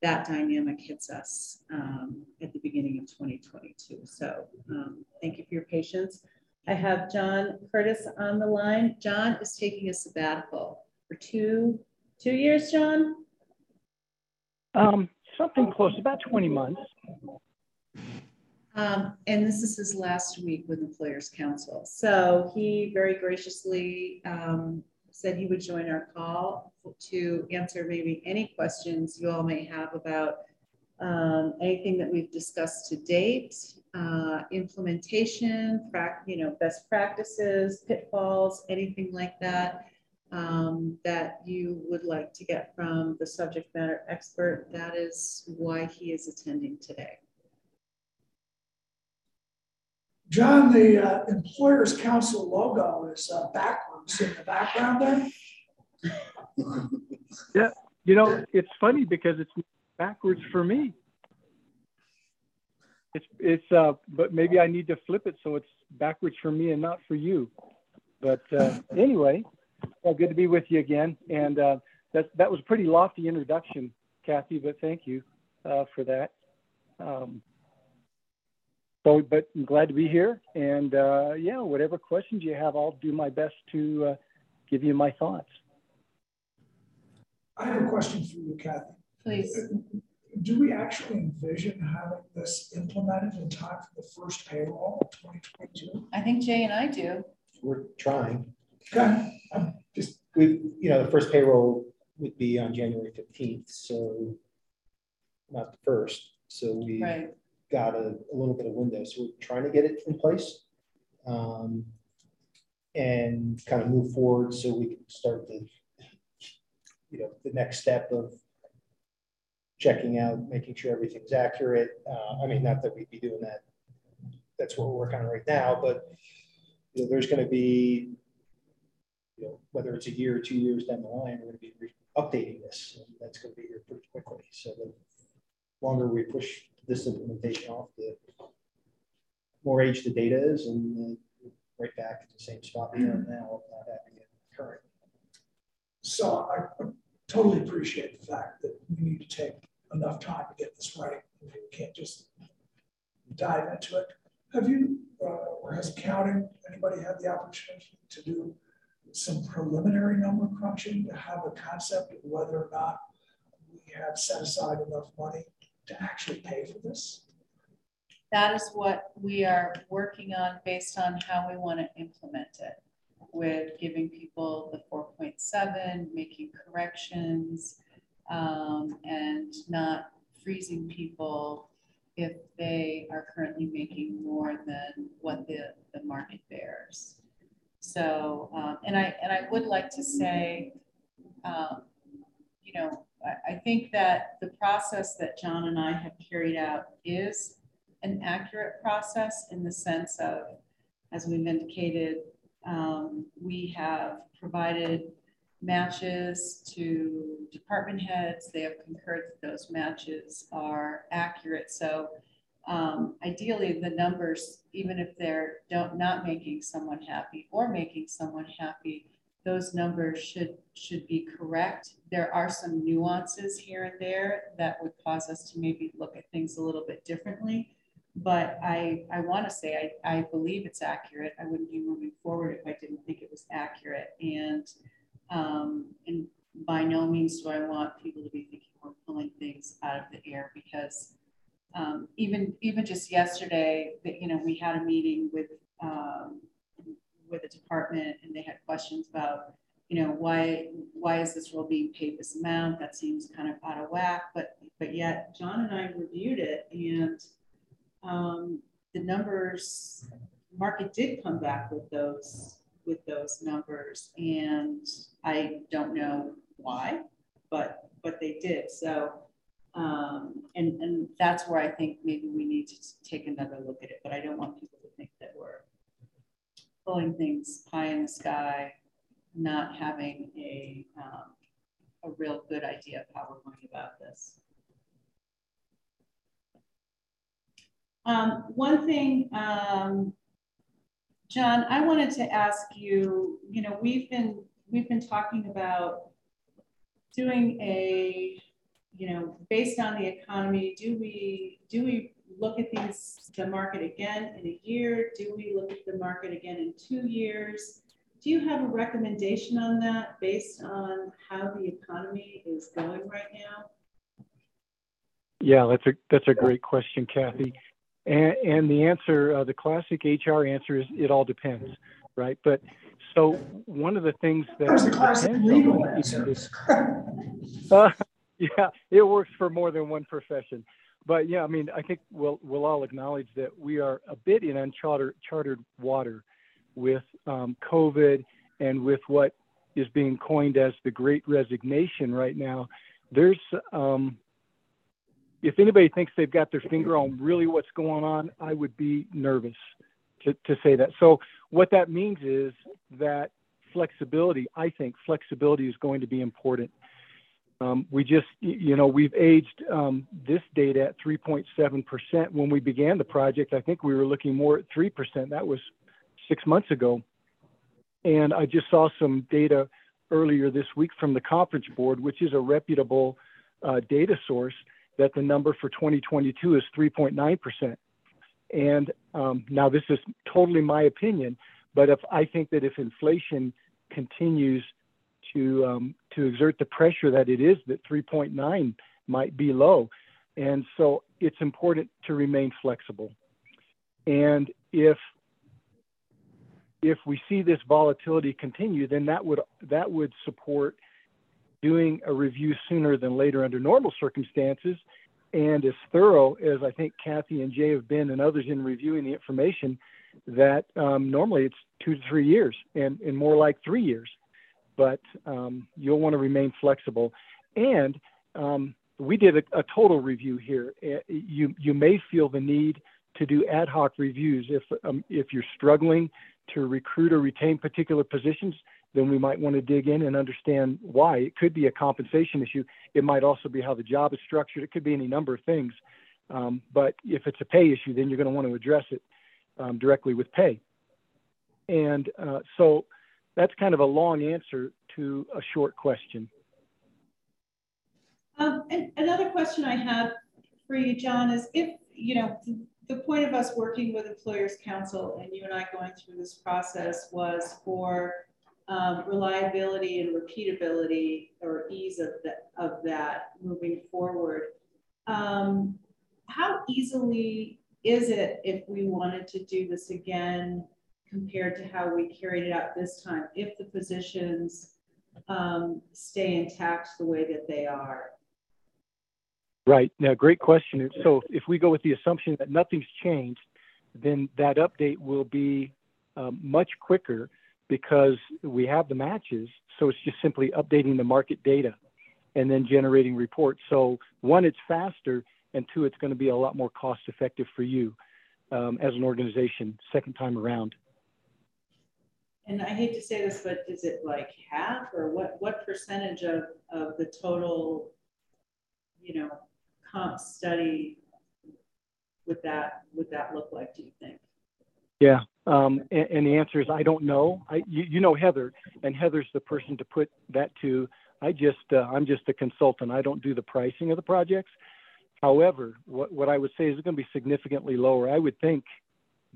that dynamic hits us um, at the beginning of 2022. So um, thank you for your patience. I have John Curtis on the line. John is taking a sabbatical for two, two years, John?
Um, something close, about 20 months.
Um, and this is his last week with Employers Council. So he very graciously um, said he would join our call to answer maybe any questions you all may have about um, anything that we've discussed to date, uh, implementation, you know, best practices, pitfalls, anything like that um, that you would like to get from the subject matter expert. That is why he is attending today.
John, the uh, Employers Council logo is uh, backwards in the background there.
yeah, you know, it's funny because it's backwards for me. It's it's uh, but maybe I need to flip it so it's backwards for me and not for you. But uh, anyway, well, good to be with you again. And uh, that, that was a pretty lofty introduction, Kathy, but thank you uh, for that. Um, so, but I'm glad to be here. And uh, yeah, whatever questions you have, I'll do my best to uh, give you my thoughts.
I have a question for you, Kathy.
Please.
Do we actually envision having this implemented in time for the first payroll of 2022?
I think Jay and I do.
We're trying.
Okay.
Just, we, you know, the first payroll would be on January 15th, so not the first. So we
Right.
Got a, a little bit of window. So we're trying to get it in place. Um, and kind of move forward so we can start the, you know, the next step of checking out, making sure everything's accurate. Uh, I mean, not that we'd be doing that. That's what we're working on right now, but you know, there's going to be, you know, whether it's a year or two years down the line, we're going to be updating this. And that's going to be here pretty quickly. So the longer we push this implementation off, the more age the data is, and uh, right back at the same spot we are now, not having it current.
So I I totally appreciate the fact that we need to take enough time to get this right. We can't just dive into it. Have you, uh, or has accounting, anybody had the opportunity to do some preliminary number crunching to have a concept of whether or not we have set aside enough money to actually pay for this?
That is what we are working on based on how we want to implement it with giving people the 4.7, making corrections, um, and not freezing people if they are currently making more than what the, the market bears. So, um, and I and I would like to say, um, you know, I, think that the process that John and I have carried out is an accurate process in the sense of, as we've indicated, um, we have provided matches to department heads. They have concurred that those matches are accurate. So um, ideally, the numbers, even if they're don't not making someone happy or making someone happy, those numbers should should be correct. There are some nuances here and there that would cause us to maybe look at things a little bit differently. But I, I want to say I, I believe it's accurate. I wouldn't be moving forward if I didn't think it was accurate. And um, and by no means do I want people to be thinking we're pulling things out of the air because um, even even just yesterday, you know, we had a meeting with um, with a department and they had questions about, you know, why why is this role being paid this amount? That seems kind of out of whack. But but yet John and I reviewed it and um, the numbers market did come back with those with those numbers and I don't know why, but but they did. So um, and, and that's where I think maybe we need to take another look at it, but I don't want people to think that we're pulling things high in the sky, not having a, um, a real good idea of how we're going about this. Um, one thing, um, John, I wanted to ask you, you know, we've been, we've been talking about doing a, you know, based on the economy, do we, do we look at these, the market again in a year? Do we look at the market again in two years? Do you have a recommendation on that based on how the economy is going right now?
Yeah, that's a that's a great question, Kathy. And, and the answer, uh, the classic HR answer is it all depends, right? But so one of the things that
That the classic
depends
legal
on
answer.
is- uh, yeah, it works for more than one profession. But yeah, I mean, I think we'll we'll all acknowledge that we are a bit in uncharted chartered water with um, COVID and with what is being coined as the Great Resignation right now. There's um, if anybody thinks they've got their finger on really what's going on, I would be nervous to, to say that. So what that means is that flexibility, I think flexibility is going to be important. Um, we just, you know, we've aged um, this data at 3.7%. When we began the project, I think we were looking more at 3%. That was six months ago. And I just saw some data earlier this week from the conference board, which is a reputable uh, data source, that the number for 2022 is 3.9%. And um, now this is totally my opinion, but if I think that if inflation continues to um, to exert the pressure that it is, that 3.9 might be low, and so it's important to remain flexible. And if if we see this volatility continue, then that would that would support doing a review sooner than later under normal circumstances and as thorough as I think Kathy and Jay have been and others in reviewing the information that um, normally it's two to three years and, and more like three years. But um, you'll want to remain flexible. And um, we did a, a, total review here. Uh, you, you may feel the need to do ad hoc reviews if, um, if you're struggling to recruit or retain particular positions then we might want to dig in and understand why. It could be a compensation issue. It might also be how the job is structured. It could be any number of things. Um, but if it's a pay issue, then you're going to want to address it um, directly with pay. And uh, so that's kind of a long answer to a short question.
Um, and another question I have for you, John, is if, you know, the point of us working with Employers Council and you and I going through this process was for um, reliability and repeatability or ease of, the, of that moving forward. Um, how easily is it if we wanted to do this again compared to how we carried it out this time, if the positions um, stay intact the way that they are?
Right. Now, great question. So if we go with the assumption that nothing's changed, then that update will be um, much quicker because we have the matches. So it's just simply updating the market data and then generating reports. So one, it's faster, and two, it's going to be a lot more cost effective for you um, as an organization second time around.
And I hate to say this, but is it like half or what, what percentage of, of the total, you know, comp study would that, would that look like, do you think?
Yeah, um, and, and, the answer is I don't know. I, you, you, know Heather, and Heather's the person to put that to. I just uh, I'm just a consultant. I don't do the pricing of the projects. However, what, what I would say is it's going to be significantly lower. I would think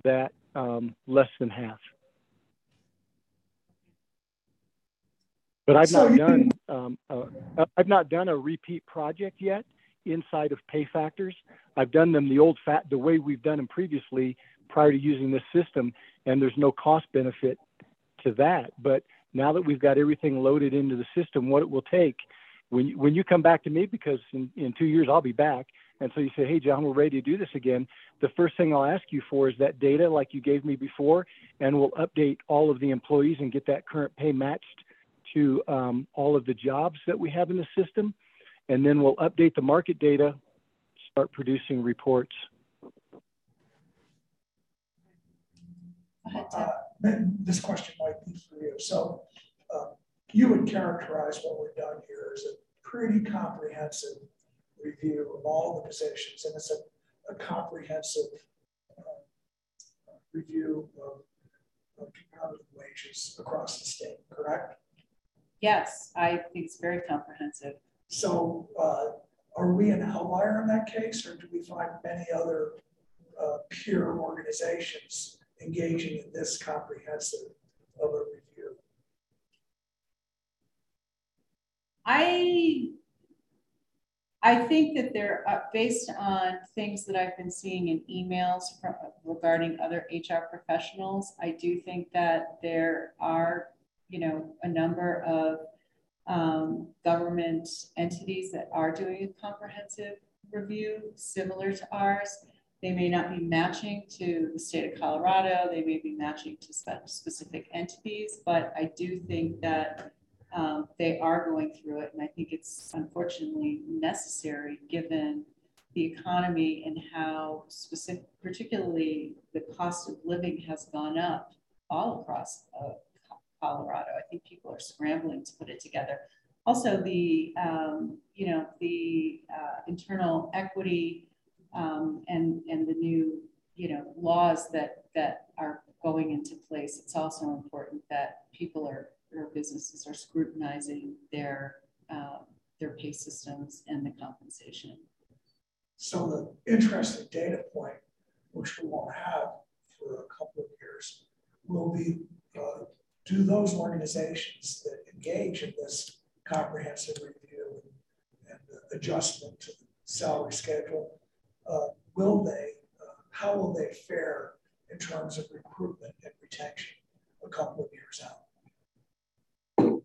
that um, less than half. But I've so not done um, uh, I've not done a repeat project yet inside of Payfactors. I've done them the old fat the way we've done them previously prior to using this system, and there's no cost benefit to that. But now that we've got everything loaded into the system, what it will take when you, when you come back to me, because in, in two years I'll be back, and so you say, hey, John, we're ready to do this again. The first thing I'll ask you for is that data like you gave me before, and we'll update all of the employees and get that current pay matched to um, all of the jobs that we have in the system. And then we'll update the market data, start producing reports.
Uh, this question might be for you. So uh, you would characterize what we've done here as a pretty comprehensive review of all the positions, and it's a, a comprehensive uh, review of, of comparative wages across the state, correct?
Yes, I think it's very comprehensive.
So uh, are we an outlier in that case, or do we find many other uh, peer organizations engaging in this comprehensive of a review?
I I think that they're uh, based on things that I've been seeing in emails from, regarding other HR professionals. I do think that there are, you know, a number of um, government entities that are doing a comprehensive review similar to ours. They may not be matching to the state of Colorado. They may be matching to specific entities, but I do think that um, they are going through it. And I think it's unfortunately necessary given the economy and how specific, particularly the cost of living has gone up all across uh, Colorado. I think people are scrambling to put it together. Also, the um, you know the uh, internal equity um, and and the new you know laws that that are going into place, it's also important that people are or businesses are scrutinizing their, uh, their pay systems and the compensation.
So the interesting data point, which we won't have for a couple of years, will be uh, do those organizations that engage in this comprehensive review and, and adjustment to the salary schedule, uh, will they, uh, how will they fare in terms of recruitment and retention a couple of years out?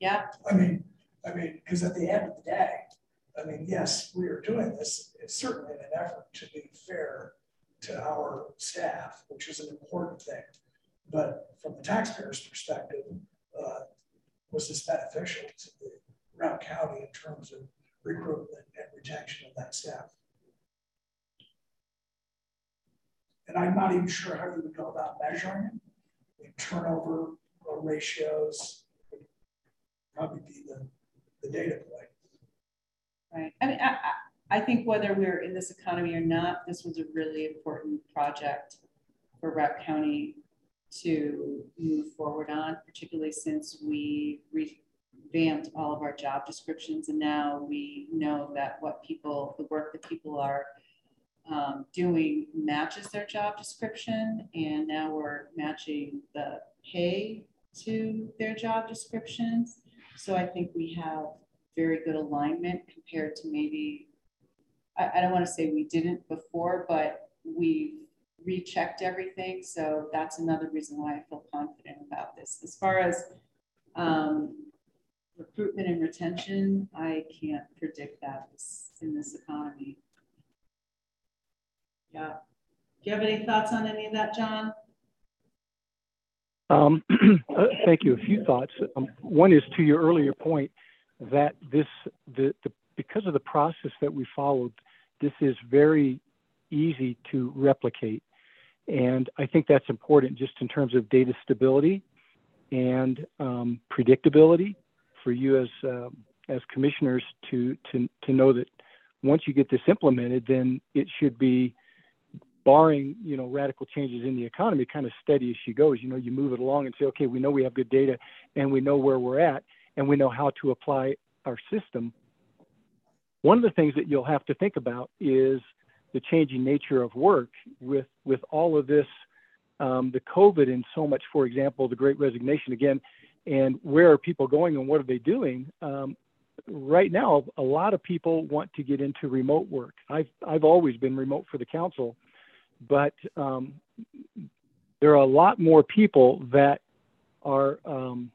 Yeah.
I mean, I mean, because at the end of the day, I mean, yes, we are doing this. It's certainly an effort to be fair to our staff, which is an important thing. But from the taxpayer's perspective, uh, was this beneficial to the Routt County in terms of recruitment and retention of that staff? And I'm not even sure how you would go about measuring it. Turnover ratios would probably be the, the data point.
Right. I mean, I, I think whether we're in this economy or not, this was a really important project for Routt County to move forward on, particularly since we revamped all of our job descriptions. And now we know that what people, the work that people are um, doing matches their job description. And now we're matching the pay to their job descriptions. So I think we have very good alignment compared to maybe, I, I don't want to say we didn't before, but we've rechecked everything. So that's another reason why I feel confident about this. As far as um, recruitment and retention, I can't predict that in this economy. Yeah. Do you have any thoughts on any of that, John?
Um, uh, thank you. A few thoughts. Um, one is to your earlier point that this, the, the, because of the process that we followed, this is very easy to replicate. And I think that's important just in terms of data stability and um, predictability for you as, uh, as commissioners to, to, to know that once you get this implemented, then it should be barring you know radical changes in the economy kind of steady as she goes. You know you move it along and say okay we know we have good data and we know where we're at and we know how to apply our system. One of the things that you'll have to think about is the changing nature of work with with all of this, um, the COVID and so much, for example, the Great Resignation again, and where are people going and what are they doing? Um, right now, a lot of people want to get into remote work. I've I've always been remote for the council, but um, there are a lot more people that are um,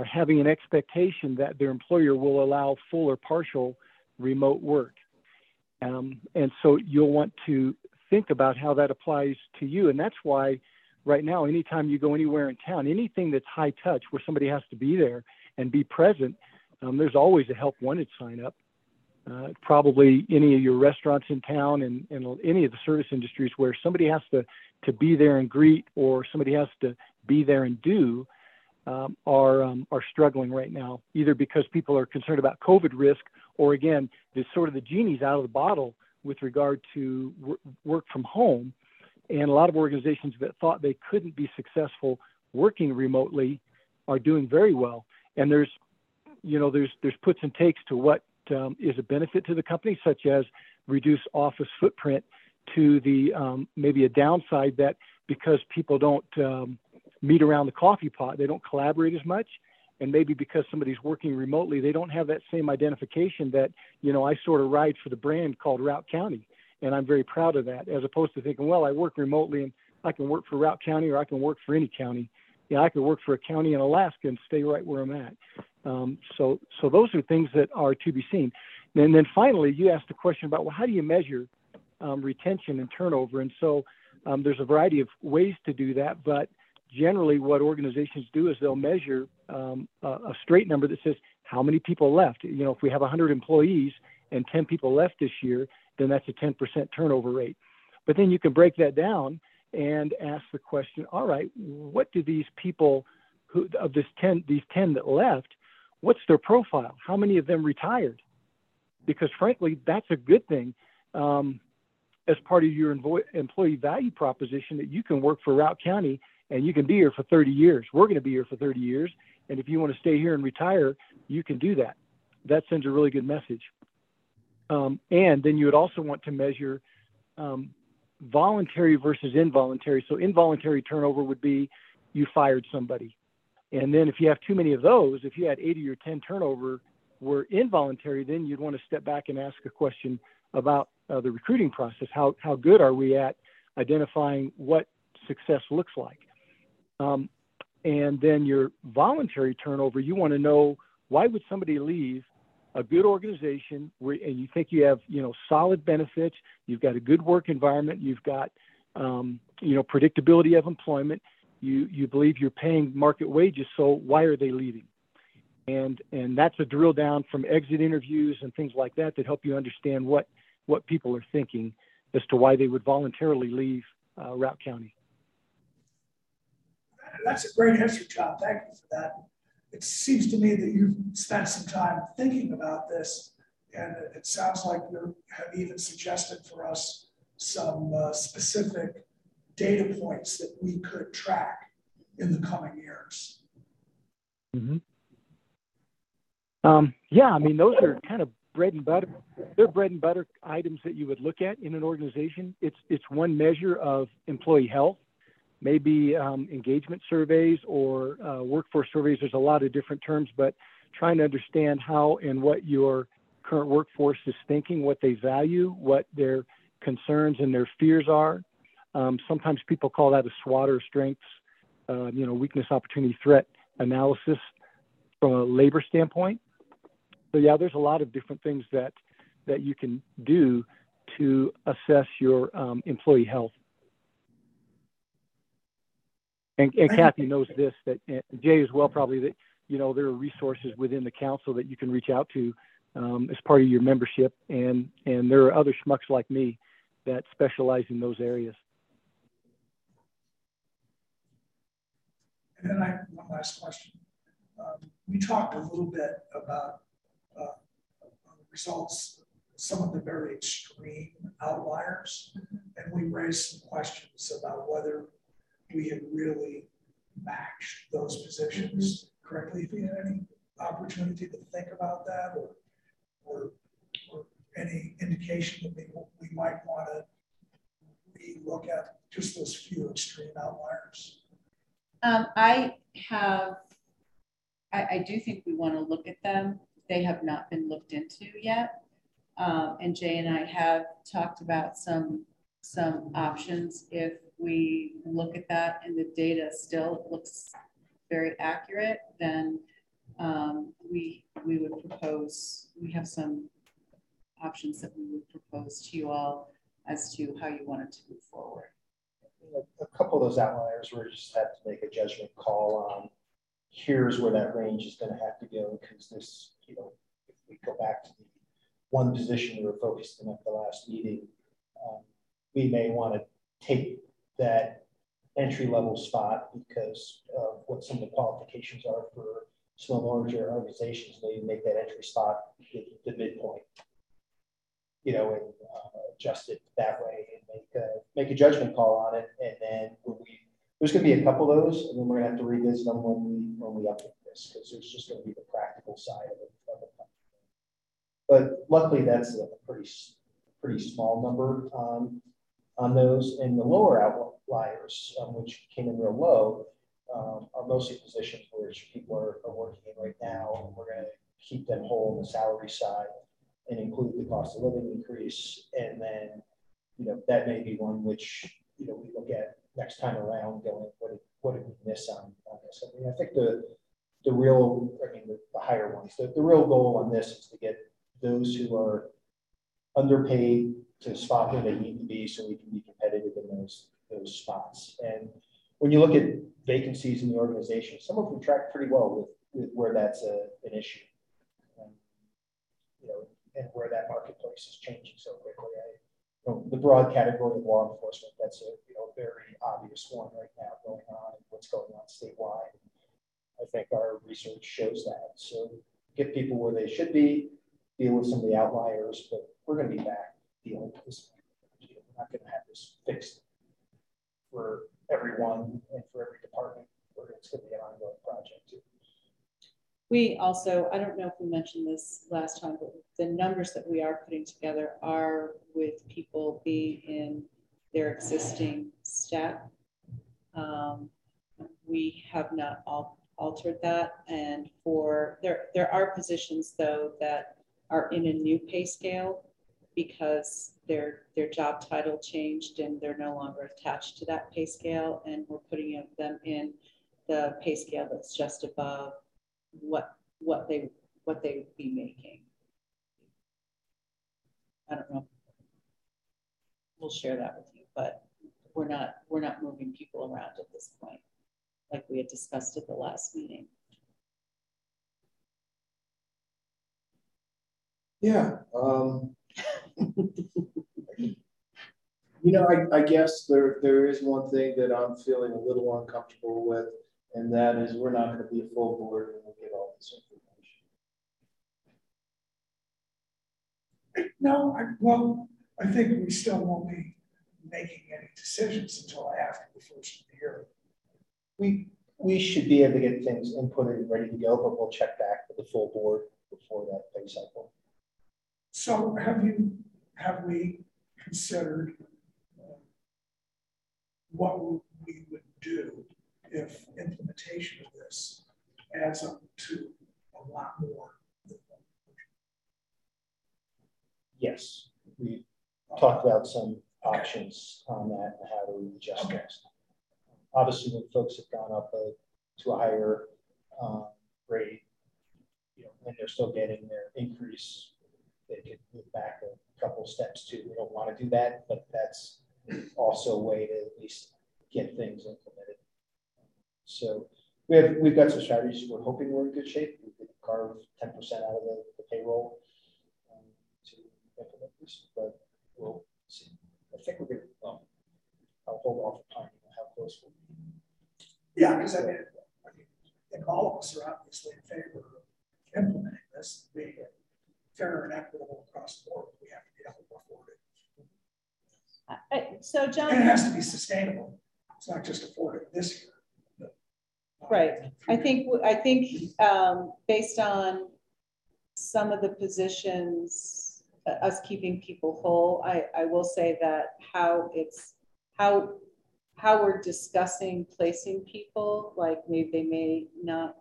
are having an expectation that their employer will allow full or partial remote work. Um, and so you'll want to think about how that applies to you. And that's why right now, anytime you go anywhere in town, anything that's high touch where somebody has to be there and be present, um, there's always a help wanted sign up. Uh, probably any of your restaurants in town and, and any of the service industries where somebody has to, to be there and greet or somebody has to be there and do um, are, um, are struggling right now, either because people are concerned about COVID risk or again, the sort of the genie's out of the bottle with regard to work from home. And a lot of organizations that thought they couldn't be successful working remotely are doing very well. And there's, you know, there's there's puts and takes to what um, is a benefit to the company, such as reduce office footprint, to the um, maybe a downside that because people don't um, meet around the coffee pot, they don't collaborate as much, and maybe because somebody's working remotely, they don't have that same identification that, you know, I sort of ride for the brand called Routt County. And I'm very proud of that, as opposed to thinking, well, I work remotely and I can work for Routt County or I can work for any county. Yeah, I could work for a county in Alaska and stay right where I'm at. Um, so, so those are things that are to be seen. And then finally, you asked the question about, well, how do you measure um, retention and turnover? And so um, there's a variety of ways to do that, but generally what organizations do is they'll measure um, a, a, straight number that says how many people left. You know, if we have 100 employees and 10 people left this year, then that's a 10% turnover rate. But then you can break that down and ask the question, all right, what do these people who of this 10 these 10 that left, what's their profile? How many of them retired? Because frankly, that's a good thing. Um, as part of your employee value proposition that you can work for Routt County and you can be here for 30 years. We're going to be here for 30 years. And if you want to stay here and retire, you can do that. That sends a really good message. Um, and then you would also want to measure um, voluntary versus involuntary. So involuntary turnover would be you fired somebody. And then if you have too many of those, if you had 80 or 10 turnover were involuntary, then you'd want to step back and ask a question about uh, the recruiting process. How, how good are we at identifying what success looks like? Um, and then your voluntary turnover, you want to know why would somebody leave a good organization where, and you think you have, you know, solid benefits, you've got a good work environment, you've got, um, you know, predictability of employment, you, you believe you're paying market wages, so why are they leaving? And, and that's a drill down from exit interviews and things like that that help you understand what, what people are thinking as to why they would voluntarily leave uh, Routt County.
That's a great answer, John. Thank you for that. It seems to me that you've spent some time thinking about this, and it sounds like you have even suggested for us some uh, specific data points that we could track in the coming years.
Mm-hmm. Um, yeah, I mean, those are kind of bread and butter. They're bread and butter items that you would look at in an organization. It's it's one measure of employee health maybe um, engagement surveys or uh, workforce surveys. There's a lot of different terms, but trying to understand how and what your current workforce is thinking, what they value, what their concerns and their fears are. Um, sometimes people call that a SWOT or strengths, uh, you know, weakness, opportunity, threat analysis from a labor standpoint. So yeah, there's a lot of different things that that you can do to assess your um, employee health. And, and Kathy knows this, that Jay as well probably that, you know, there are resources within the council that you can reach out to um, as part of your membership. And, and there are other schmucks like me that specialize in those areas.
And then I have one last question. Um, we talked a little bit about uh, results, some of the very extreme outliers, and we raised some questions about whether we had really matched those positions mm-hmm. correctly. If you had any opportunity to think about that or, or, or any indication that we, we might want to look at just those few extreme outliers?
Um, I have, I, I, do think we want to look at them. They have not been looked into yet. Um, and Jay and I have talked about some some options if we look at that and the data still looks very accurate, then um, we, we would propose, we have some options that we would propose to you all as to how you wanted to move forward.
A, couple of those outliers where you just have to make a judgment call on here's where that range is going to have to go because this, you know, if we go back to the one position we were focused on at the last meeting, um, we may want to take that entry level spot because of what some of the qualifications are for small larger organizations. They make that entry spot the, the midpoint, you know, and uh, adjust it that way and make a, make a judgment call on it. And then we there's going to be a couple of those, and then we're going to have to revisit them when we when we update this because there's just going to be the practical side of it. Of it. But luckily, that's a pretty pretty small number. Um, on those. And the lower outliers, um, which came in real low, um, are mostly positions where people are, are, working in right now. We're going to keep them whole on the salary side and include the cost of living increase. And then, you know, that may be one which, you know, we look at next time around going, what did, what did we miss on, on this? I mean, I think the, the real, I mean, the, the higher ones, the, the real goal on this is to get those who are underpaid to spot where they need to be so we can be competitive in those those spots. And when you look at vacancies in the organization, some of them track pretty well with, with where that's a, an issue. Um, you know, and where that marketplace is changing so quickly. I, the broad category of law enforcement, that's a you know very obvious one right now going on and what's going on statewide. I think our research shows that. So get people where they should be, deal with some of the outliers, but we're going to be back dealing with this. We're not going to have this fixed for everyone and for every department, where it's gonna be an ongoing project.
We also, I don't know if we mentioned this last time, but the numbers that we are putting together are with people being in their existing staff. Um, we have not al- altered that. And for, there, there are positions though that are in a new pay scale because their, their job title changed and they're no longer attached to that pay scale. And we're putting them in the pay scale that's just above what, what they, what they would be making. I don't know. We'll share that with you, but we're not, we're not moving people around at this point, like we had discussed at the last meeting.
Yeah, um. You know, I, I guess there, there is one thing that I'm feeling a little uncomfortable with, and that is we're not gonna be a full board when we get all this information.
No, I, well, I think we still won't be making any decisions until after the first year.
We, we should be able to get things inputted and ready to go, but we'll check back with the full board before that pay cycle.
So have you, have we considered uh, what we would do if implementation of this adds up to a lot more?
Yes, we talked about some options on that and how to adjust those. Obviously, when folks have gone up uh, to a higher uh, rate, you know, and they're still getting their increase, they could move back a couple steps too. We don't want to do that, but that's also a way to at least get things implemented. So we have we've got some strategies. We're hoping we're in good shape. We could carve 10% out of the, the payroll um, to implement this, but we'll see. I think we're good. Um, I'll hold off timing on how close we'll be.
Yeah, because I mean, I think all of us are obviously in favor of implementing this, being fair and equitable across the board. We have to be able to afford it.
I- So John.
And it has to be sustainable. It's not just afford it this year. but, uh,
Right. I think, I think um, based on some of the positions, uh, us keeping people whole, I, I will say that how it's, how, how we're discussing placing people, like maybe they may not,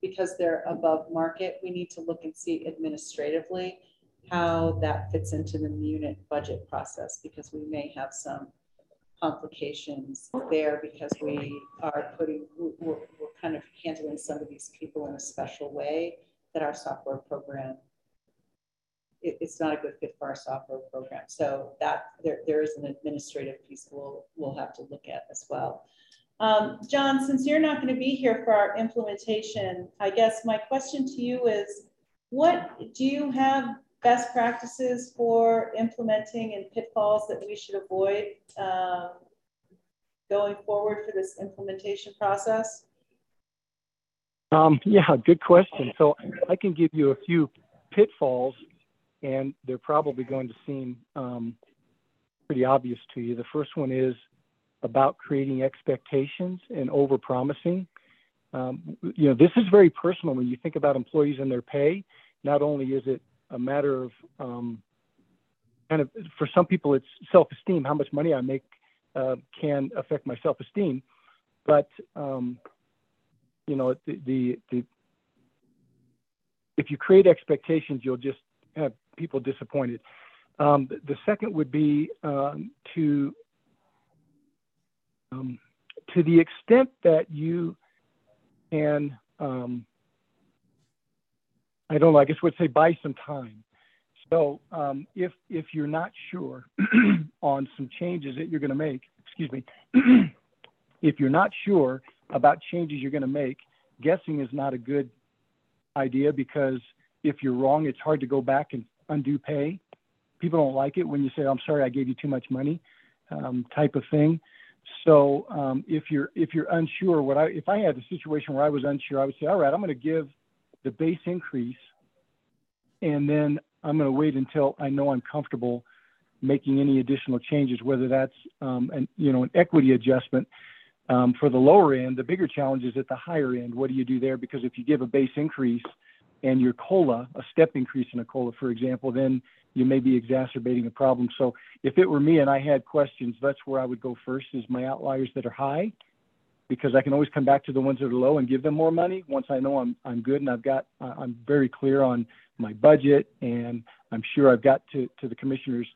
because they're above market, we need to look and see administratively how that fits into the unit budget process, because we may have some complications there because we are putting, we're, we're kind of handling some of these people in a special way that our software program, it, it's not a good fit for our software program. So that there, there is an administrative piece we'll, we'll have to look at as well. Um, John, since you're not going to be here for our implementation, I guess my question to you is, what do you have best practices for implementing and pitfalls that we should avoid um, going forward for this implementation process?
Um, yeah, good question. So I can give you a few pitfalls, and they're probably going to seem um, pretty obvious to you. The first one is about creating expectations and over promising. Um, you know, this is very personal when you think about employees and their pay. Not only is it a matter of um, kind of for some people it's self-esteem how much money i make uh, can affect my self-esteem but um, you know the, the, the if you create expectations you'll just have people disappointed um, the, the, second would be um, to um, to the extent that you can um, I don't know. I guess would say buy some time. So um, if if you're not sure on some changes that you're going to make, excuse me, if you're not sure about changes you're going to make, guessing is not a good idea because if you're wrong, it's hard to go back and undo pay. People don't like it when you say, "I'm sorry, I gave you too much money," um, type of thing. So um, if you're if you're unsure, what I if I had a situation where I was unsure, I would say, "All right, I'm going to give." the base increase, and then I'm going to wait until I know I'm comfortable making any additional changes, whether that's um, an, you know, an equity adjustment um, for the lower end. The bigger challenge is at the higher end. What do you do there? Because if you give a base increase and your COLA, a step increase in a COLA, for example, then you may be exacerbating a problem. So if it were me and I had questions, that's where I would go first is my outliers that are high, because I can always come back to the ones that are low and give them more money once I know I'm, I'm good and I've got, I'm very clear on my budget and I'm sure I've got to, to the commissioner's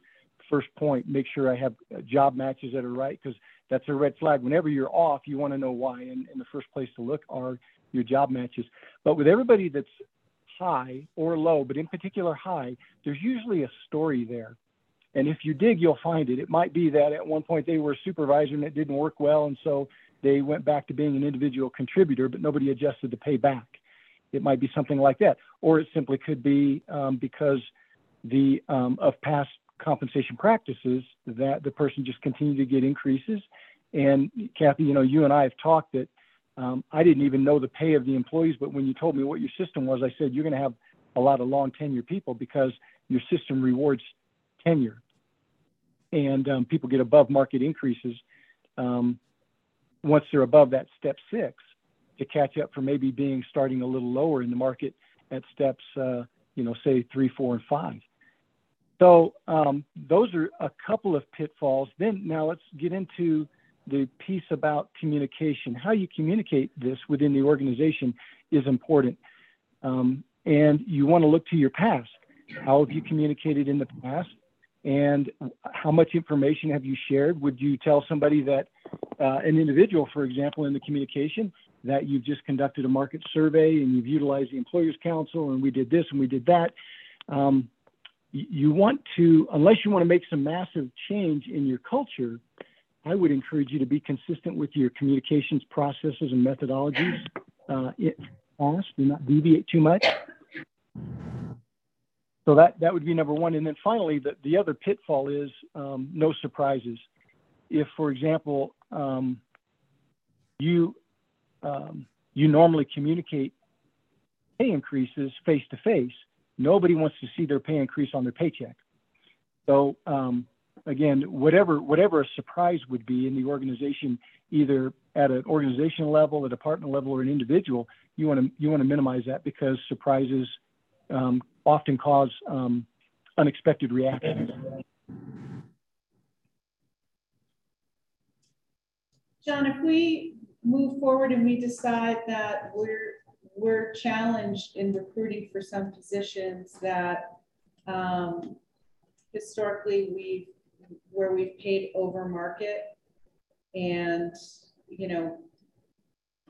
first point, make sure I have job matches that are right because that's a red flag. Whenever you're off, you want to know why. And, and the first place to look are your job matches. But with everybody that's high or low, but in particular high, there's usually a story there. And if you dig, you'll find it. It might be that at one point they were a supervisor and it didn't work well. And so they went back to being an individual contributor, but nobody adjusted the pay back. It might be something like that. Or it simply could be um, because the um, of past compensation practices that the person just continued to get increases. And Kathy, you know, you and I have talked that um, I didn't even know the pay of the employees, but when you told me what your system was, I said you're going to have a lot of long tenure people because your system rewards tenure, and um, people get above market increases um, once they're above that step six to catch up for maybe being starting a little lower in the market at steps, uh, you know, say three, four, and five. So um, those are a couple of pitfalls. Then now let's get into the piece about communication. How you communicate this within the organization is important. Um, and you want to look to your past. How have you communicated in the past? And how much information have you shared? Would you tell somebody that, uh, an individual, for example, in the communication, that you've just conducted a market survey and you've utilized the Employers Council and we did this and we did that? Um, you want to, unless you want to make some massive change in your culture, I would encourage you to be consistent with your communications processes and methodologies. Uh, it fast, do not deviate too much. So that, that would be number one. And then finally, the, the other pitfall is um, no surprises. If, for example, um, you, um, you normally communicate pay increases face to face, nobody wants to see their pay increase on their paycheck. So um, again, whatever whatever a surprise would be in the organization, either at an organizational level, a department level, or an individual, you want to you want to minimize that because surprises um, often cause um, unexpected reactions.
John, if we move forward and we decide that we're we're challenged in recruiting for some positions that um, historically we've where we've paid over market and you know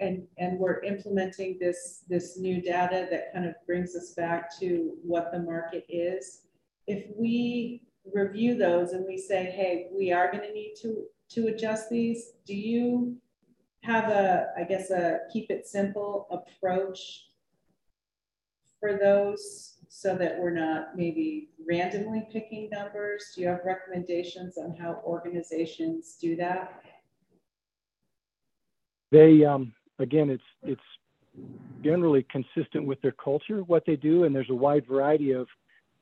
and and we're implementing this this new data that kind of brings us back to what the market is. If we review those and we say hey we are going to need to to adjust these do you have a i guess a keep it simple approach for those so that we're not maybe randomly picking numbers? Do you have recommendations on how organizations do that?
They, um, again, it's, it's generally consistent with their culture, what they do, and there's a wide variety of,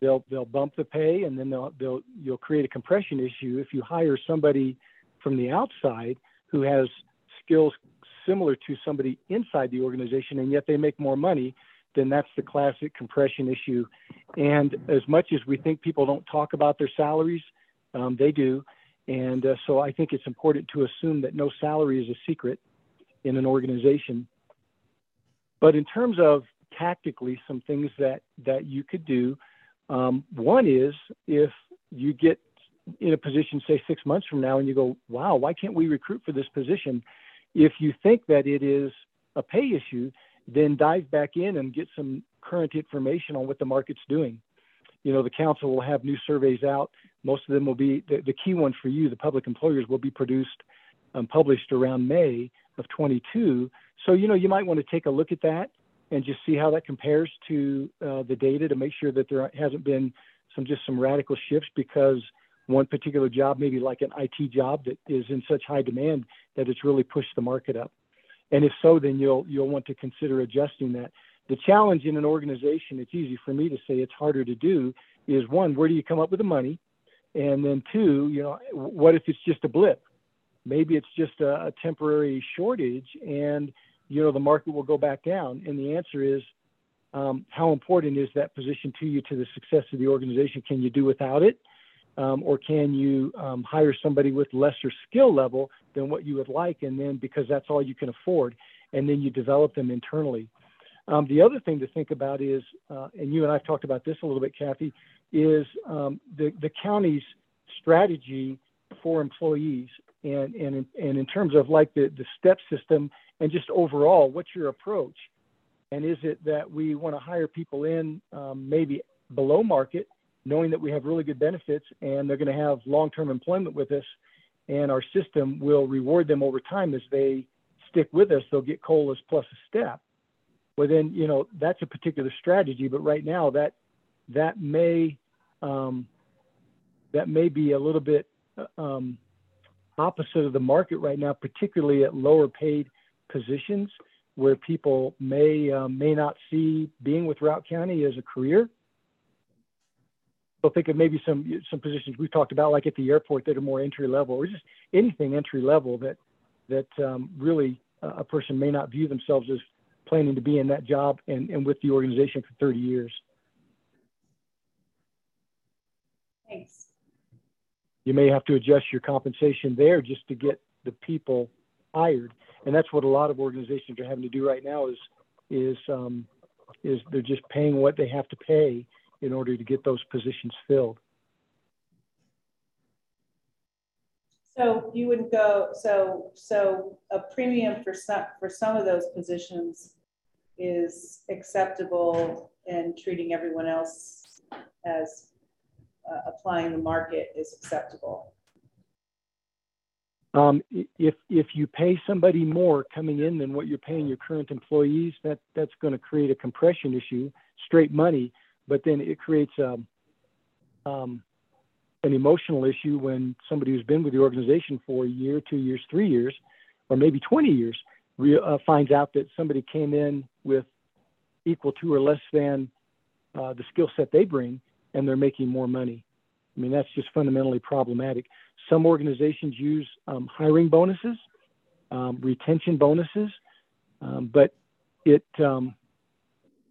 they'll, they'll bump the pay and then they'll, they'll, you'll create a compression issue. If you hire somebody from the outside who has skills similar to somebody inside the organization and yet they make more money, then that's the classic compression issue. And as much as we think people don't talk about their salaries, um, they do. And uh, so I think it's important to assume that no salary is a secret in an organization. But in terms of tactically, some things that, that you could do, um, one is if you get in a position, say six months from now, and you go, wow, why can't we recruit for this position? If you think that it is a pay issue, then dive back in and get some current information on what the market's doing. You know, the council will have new surveys out. Most of them will be the, the key one for you, the public employers, will be produced, um, published around May of 22. So, you know, you might want to take a look at that and just see how that compares to uh, the data to make sure that there hasn't been some just some radical shifts because one particular job, maybe like an IT job that is in such high demand that it's really pushed the market up. And if so, then you'll you'll want to consider adjusting that. The challenge in an organization, it's easy for me to say, it's harder to do, is one, where do you come up with the money? And then two, you know, what if it's just a blip? Maybe it's just a, a temporary shortage and, you know, the market will go back down. And the answer is, um, how important is that position to you to the success of the organization? Can you do without it? Um, or can you um, hire somebody with lesser skill level than what you would like? And then because that's all you can afford, and then you develop them internally. Um, the other thing to think about is, uh, and you and I've talked about this a little bit, Kathy, is um, the, the county's strategy for employees. And, and, and in terms of like the, the step system and just overall, what's your approach? And is it that we want to hire people in um, maybe below market, knowing that we have really good benefits and they're going to have long term employment with us, and our system will reward them over time as they stick with us, they'll get COLAs plus a step. Well, then, you know, that's a particular strategy, but right now that that may um, that may be a little bit um, opposite of the market right now, particularly at lower paid positions where people may uh, may not see being with Routt County as a career. So think of maybe some some positions we've talked about, like at the airport, that are more entry level, or just anything entry level that that um, really uh, a person may not view themselves as planning to be in that job and, and with the organization for 30 years.
Thanks.
You may have to adjust your compensation there just to get the people hired, and that's what a lot of organizations are having to do right now. Is is um, is they're just paying what they have to pay in order to get those positions filled.
So you would go, so, so a premium for some, for some of those positions is acceptable and treating everyone else as uh, applying the market is acceptable.
Um, if if you pay somebody more coming in than what you're paying your current employees, that that's going to create a compression issue, straight money. But then it creates um, um an emotional issue when somebody who's been with the organization for a year, two years, three years, or maybe 20 years re- uh, finds out that somebody came in with equal to or less than uh, the skill set they bring and they're making more money. I mean, that's just fundamentally problematic. Some organizations use um, hiring bonuses, um, retention bonuses, um, but it um,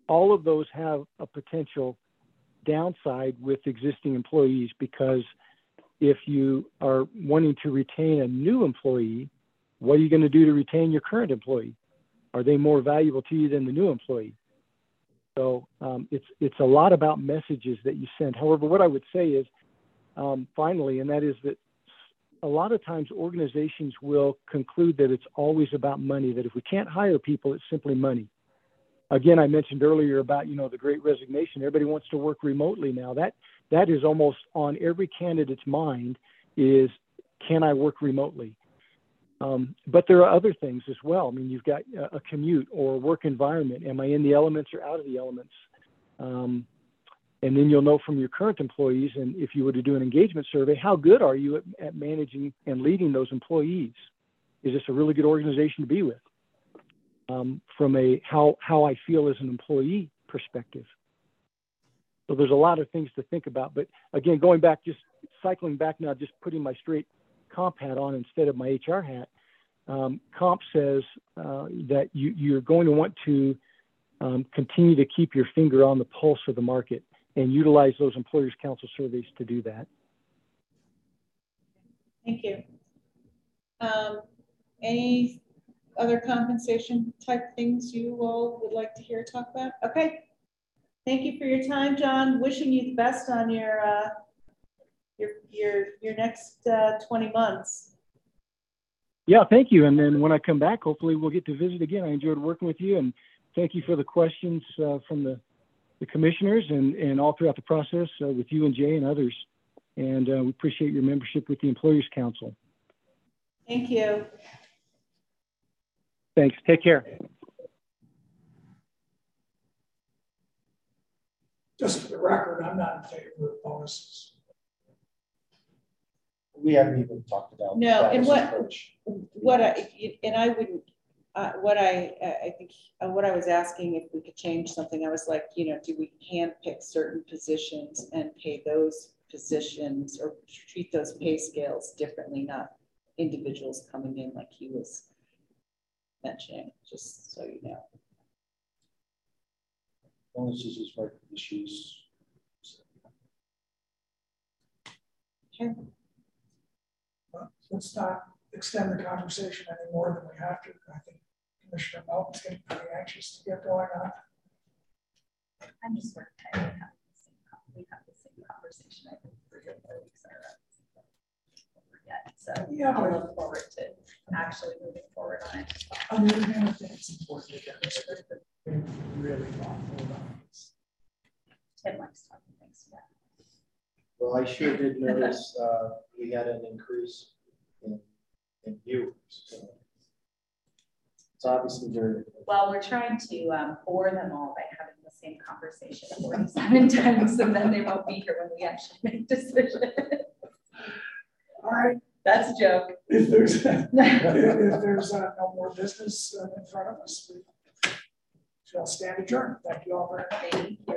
all of those have a potential downside with existing employees because if you are wanting to retain a new employee, what are you going to do to retain your current employee? Are they more valuable to you than the new employee? So um, it's it's a lot about messages that you send. However, what I would say is um, finally, and that is that a lot of times organizations will conclude that it's always about money. That if we can't hire people, it's simply money again, I mentioned earlier about you know the Great Resignation. Everybody wants to work remotely now. That that is almost on every candidate's mind. Is can I work remotely? Um, but there are other things as well. I mean, you've got a commute or work environment. Am I in the elements or out of the elements? Um, and then you'll know from your current employees, and if you were to do an engagement survey, how good are you at, at managing and leading those employees? Is this a really good organization to be with? Um, from a how how I feel as an employee perspective. So there's a lot of things to think about. But again, going back, just cycling back now, just putting my straight comp hat on instead of my HR hat. Um, comp says uh, that you, you're going to want to um, continue to keep your finger on the pulse of the market and utilize those employers council surveys to do that.
Thank you. Um, any other compensation type things you all would like to hear talk about? Okay. Thank you for your time, John. Wishing you the best on your uh, your your your next uh, 20 months.
Yeah, thank you. And then when I come back, hopefully we'll get to visit again. I enjoyed working with you, and thank you for the questions uh, from the, the commissioners and, and all throughout the process uh, with you and Jay and others. And uh, we appreciate your membership with the Employers Council.
Thank you.
Thanks. Take care.
Just for the record, I'm not in favor of bonuses.
We haven't even talked about.
No, and what, what I, and I wouldn't, uh, what I, I think, uh, what I was asking if we could change something, I was like, you know, do we hand pick certain positions and pay those positions or treat those pay scales differently, not individuals coming in like he was mentioning, just so you know.
Bonuses is right issues.
Okay.
Well, Let's not extend the conversation any more than we have to. I think Commissioner Melton's getting pretty anxious to get going on.
I'm just sort of tired of having the same, we have the same conversation, I think, three or four weeks in a row. Yet, so
Yeah,
I'll
but-
look forward to actually moving forward on it.
On the other hand, I think it's important to demonstrate that we're really thoughtful about this.
Tim likes talking things, yeah.
Well, I sure did notice, uh, we had an increase in, in viewers. so It's obviously very.
Well, we're trying to um, bore them all by having the same conversation forty-seven times, and then they won't be here when we actually make decisions.
All right,
That's a joke.
if there's, if if there's uh, no more business uh, in front of us, we shall stand adjourned. Thank you all very much.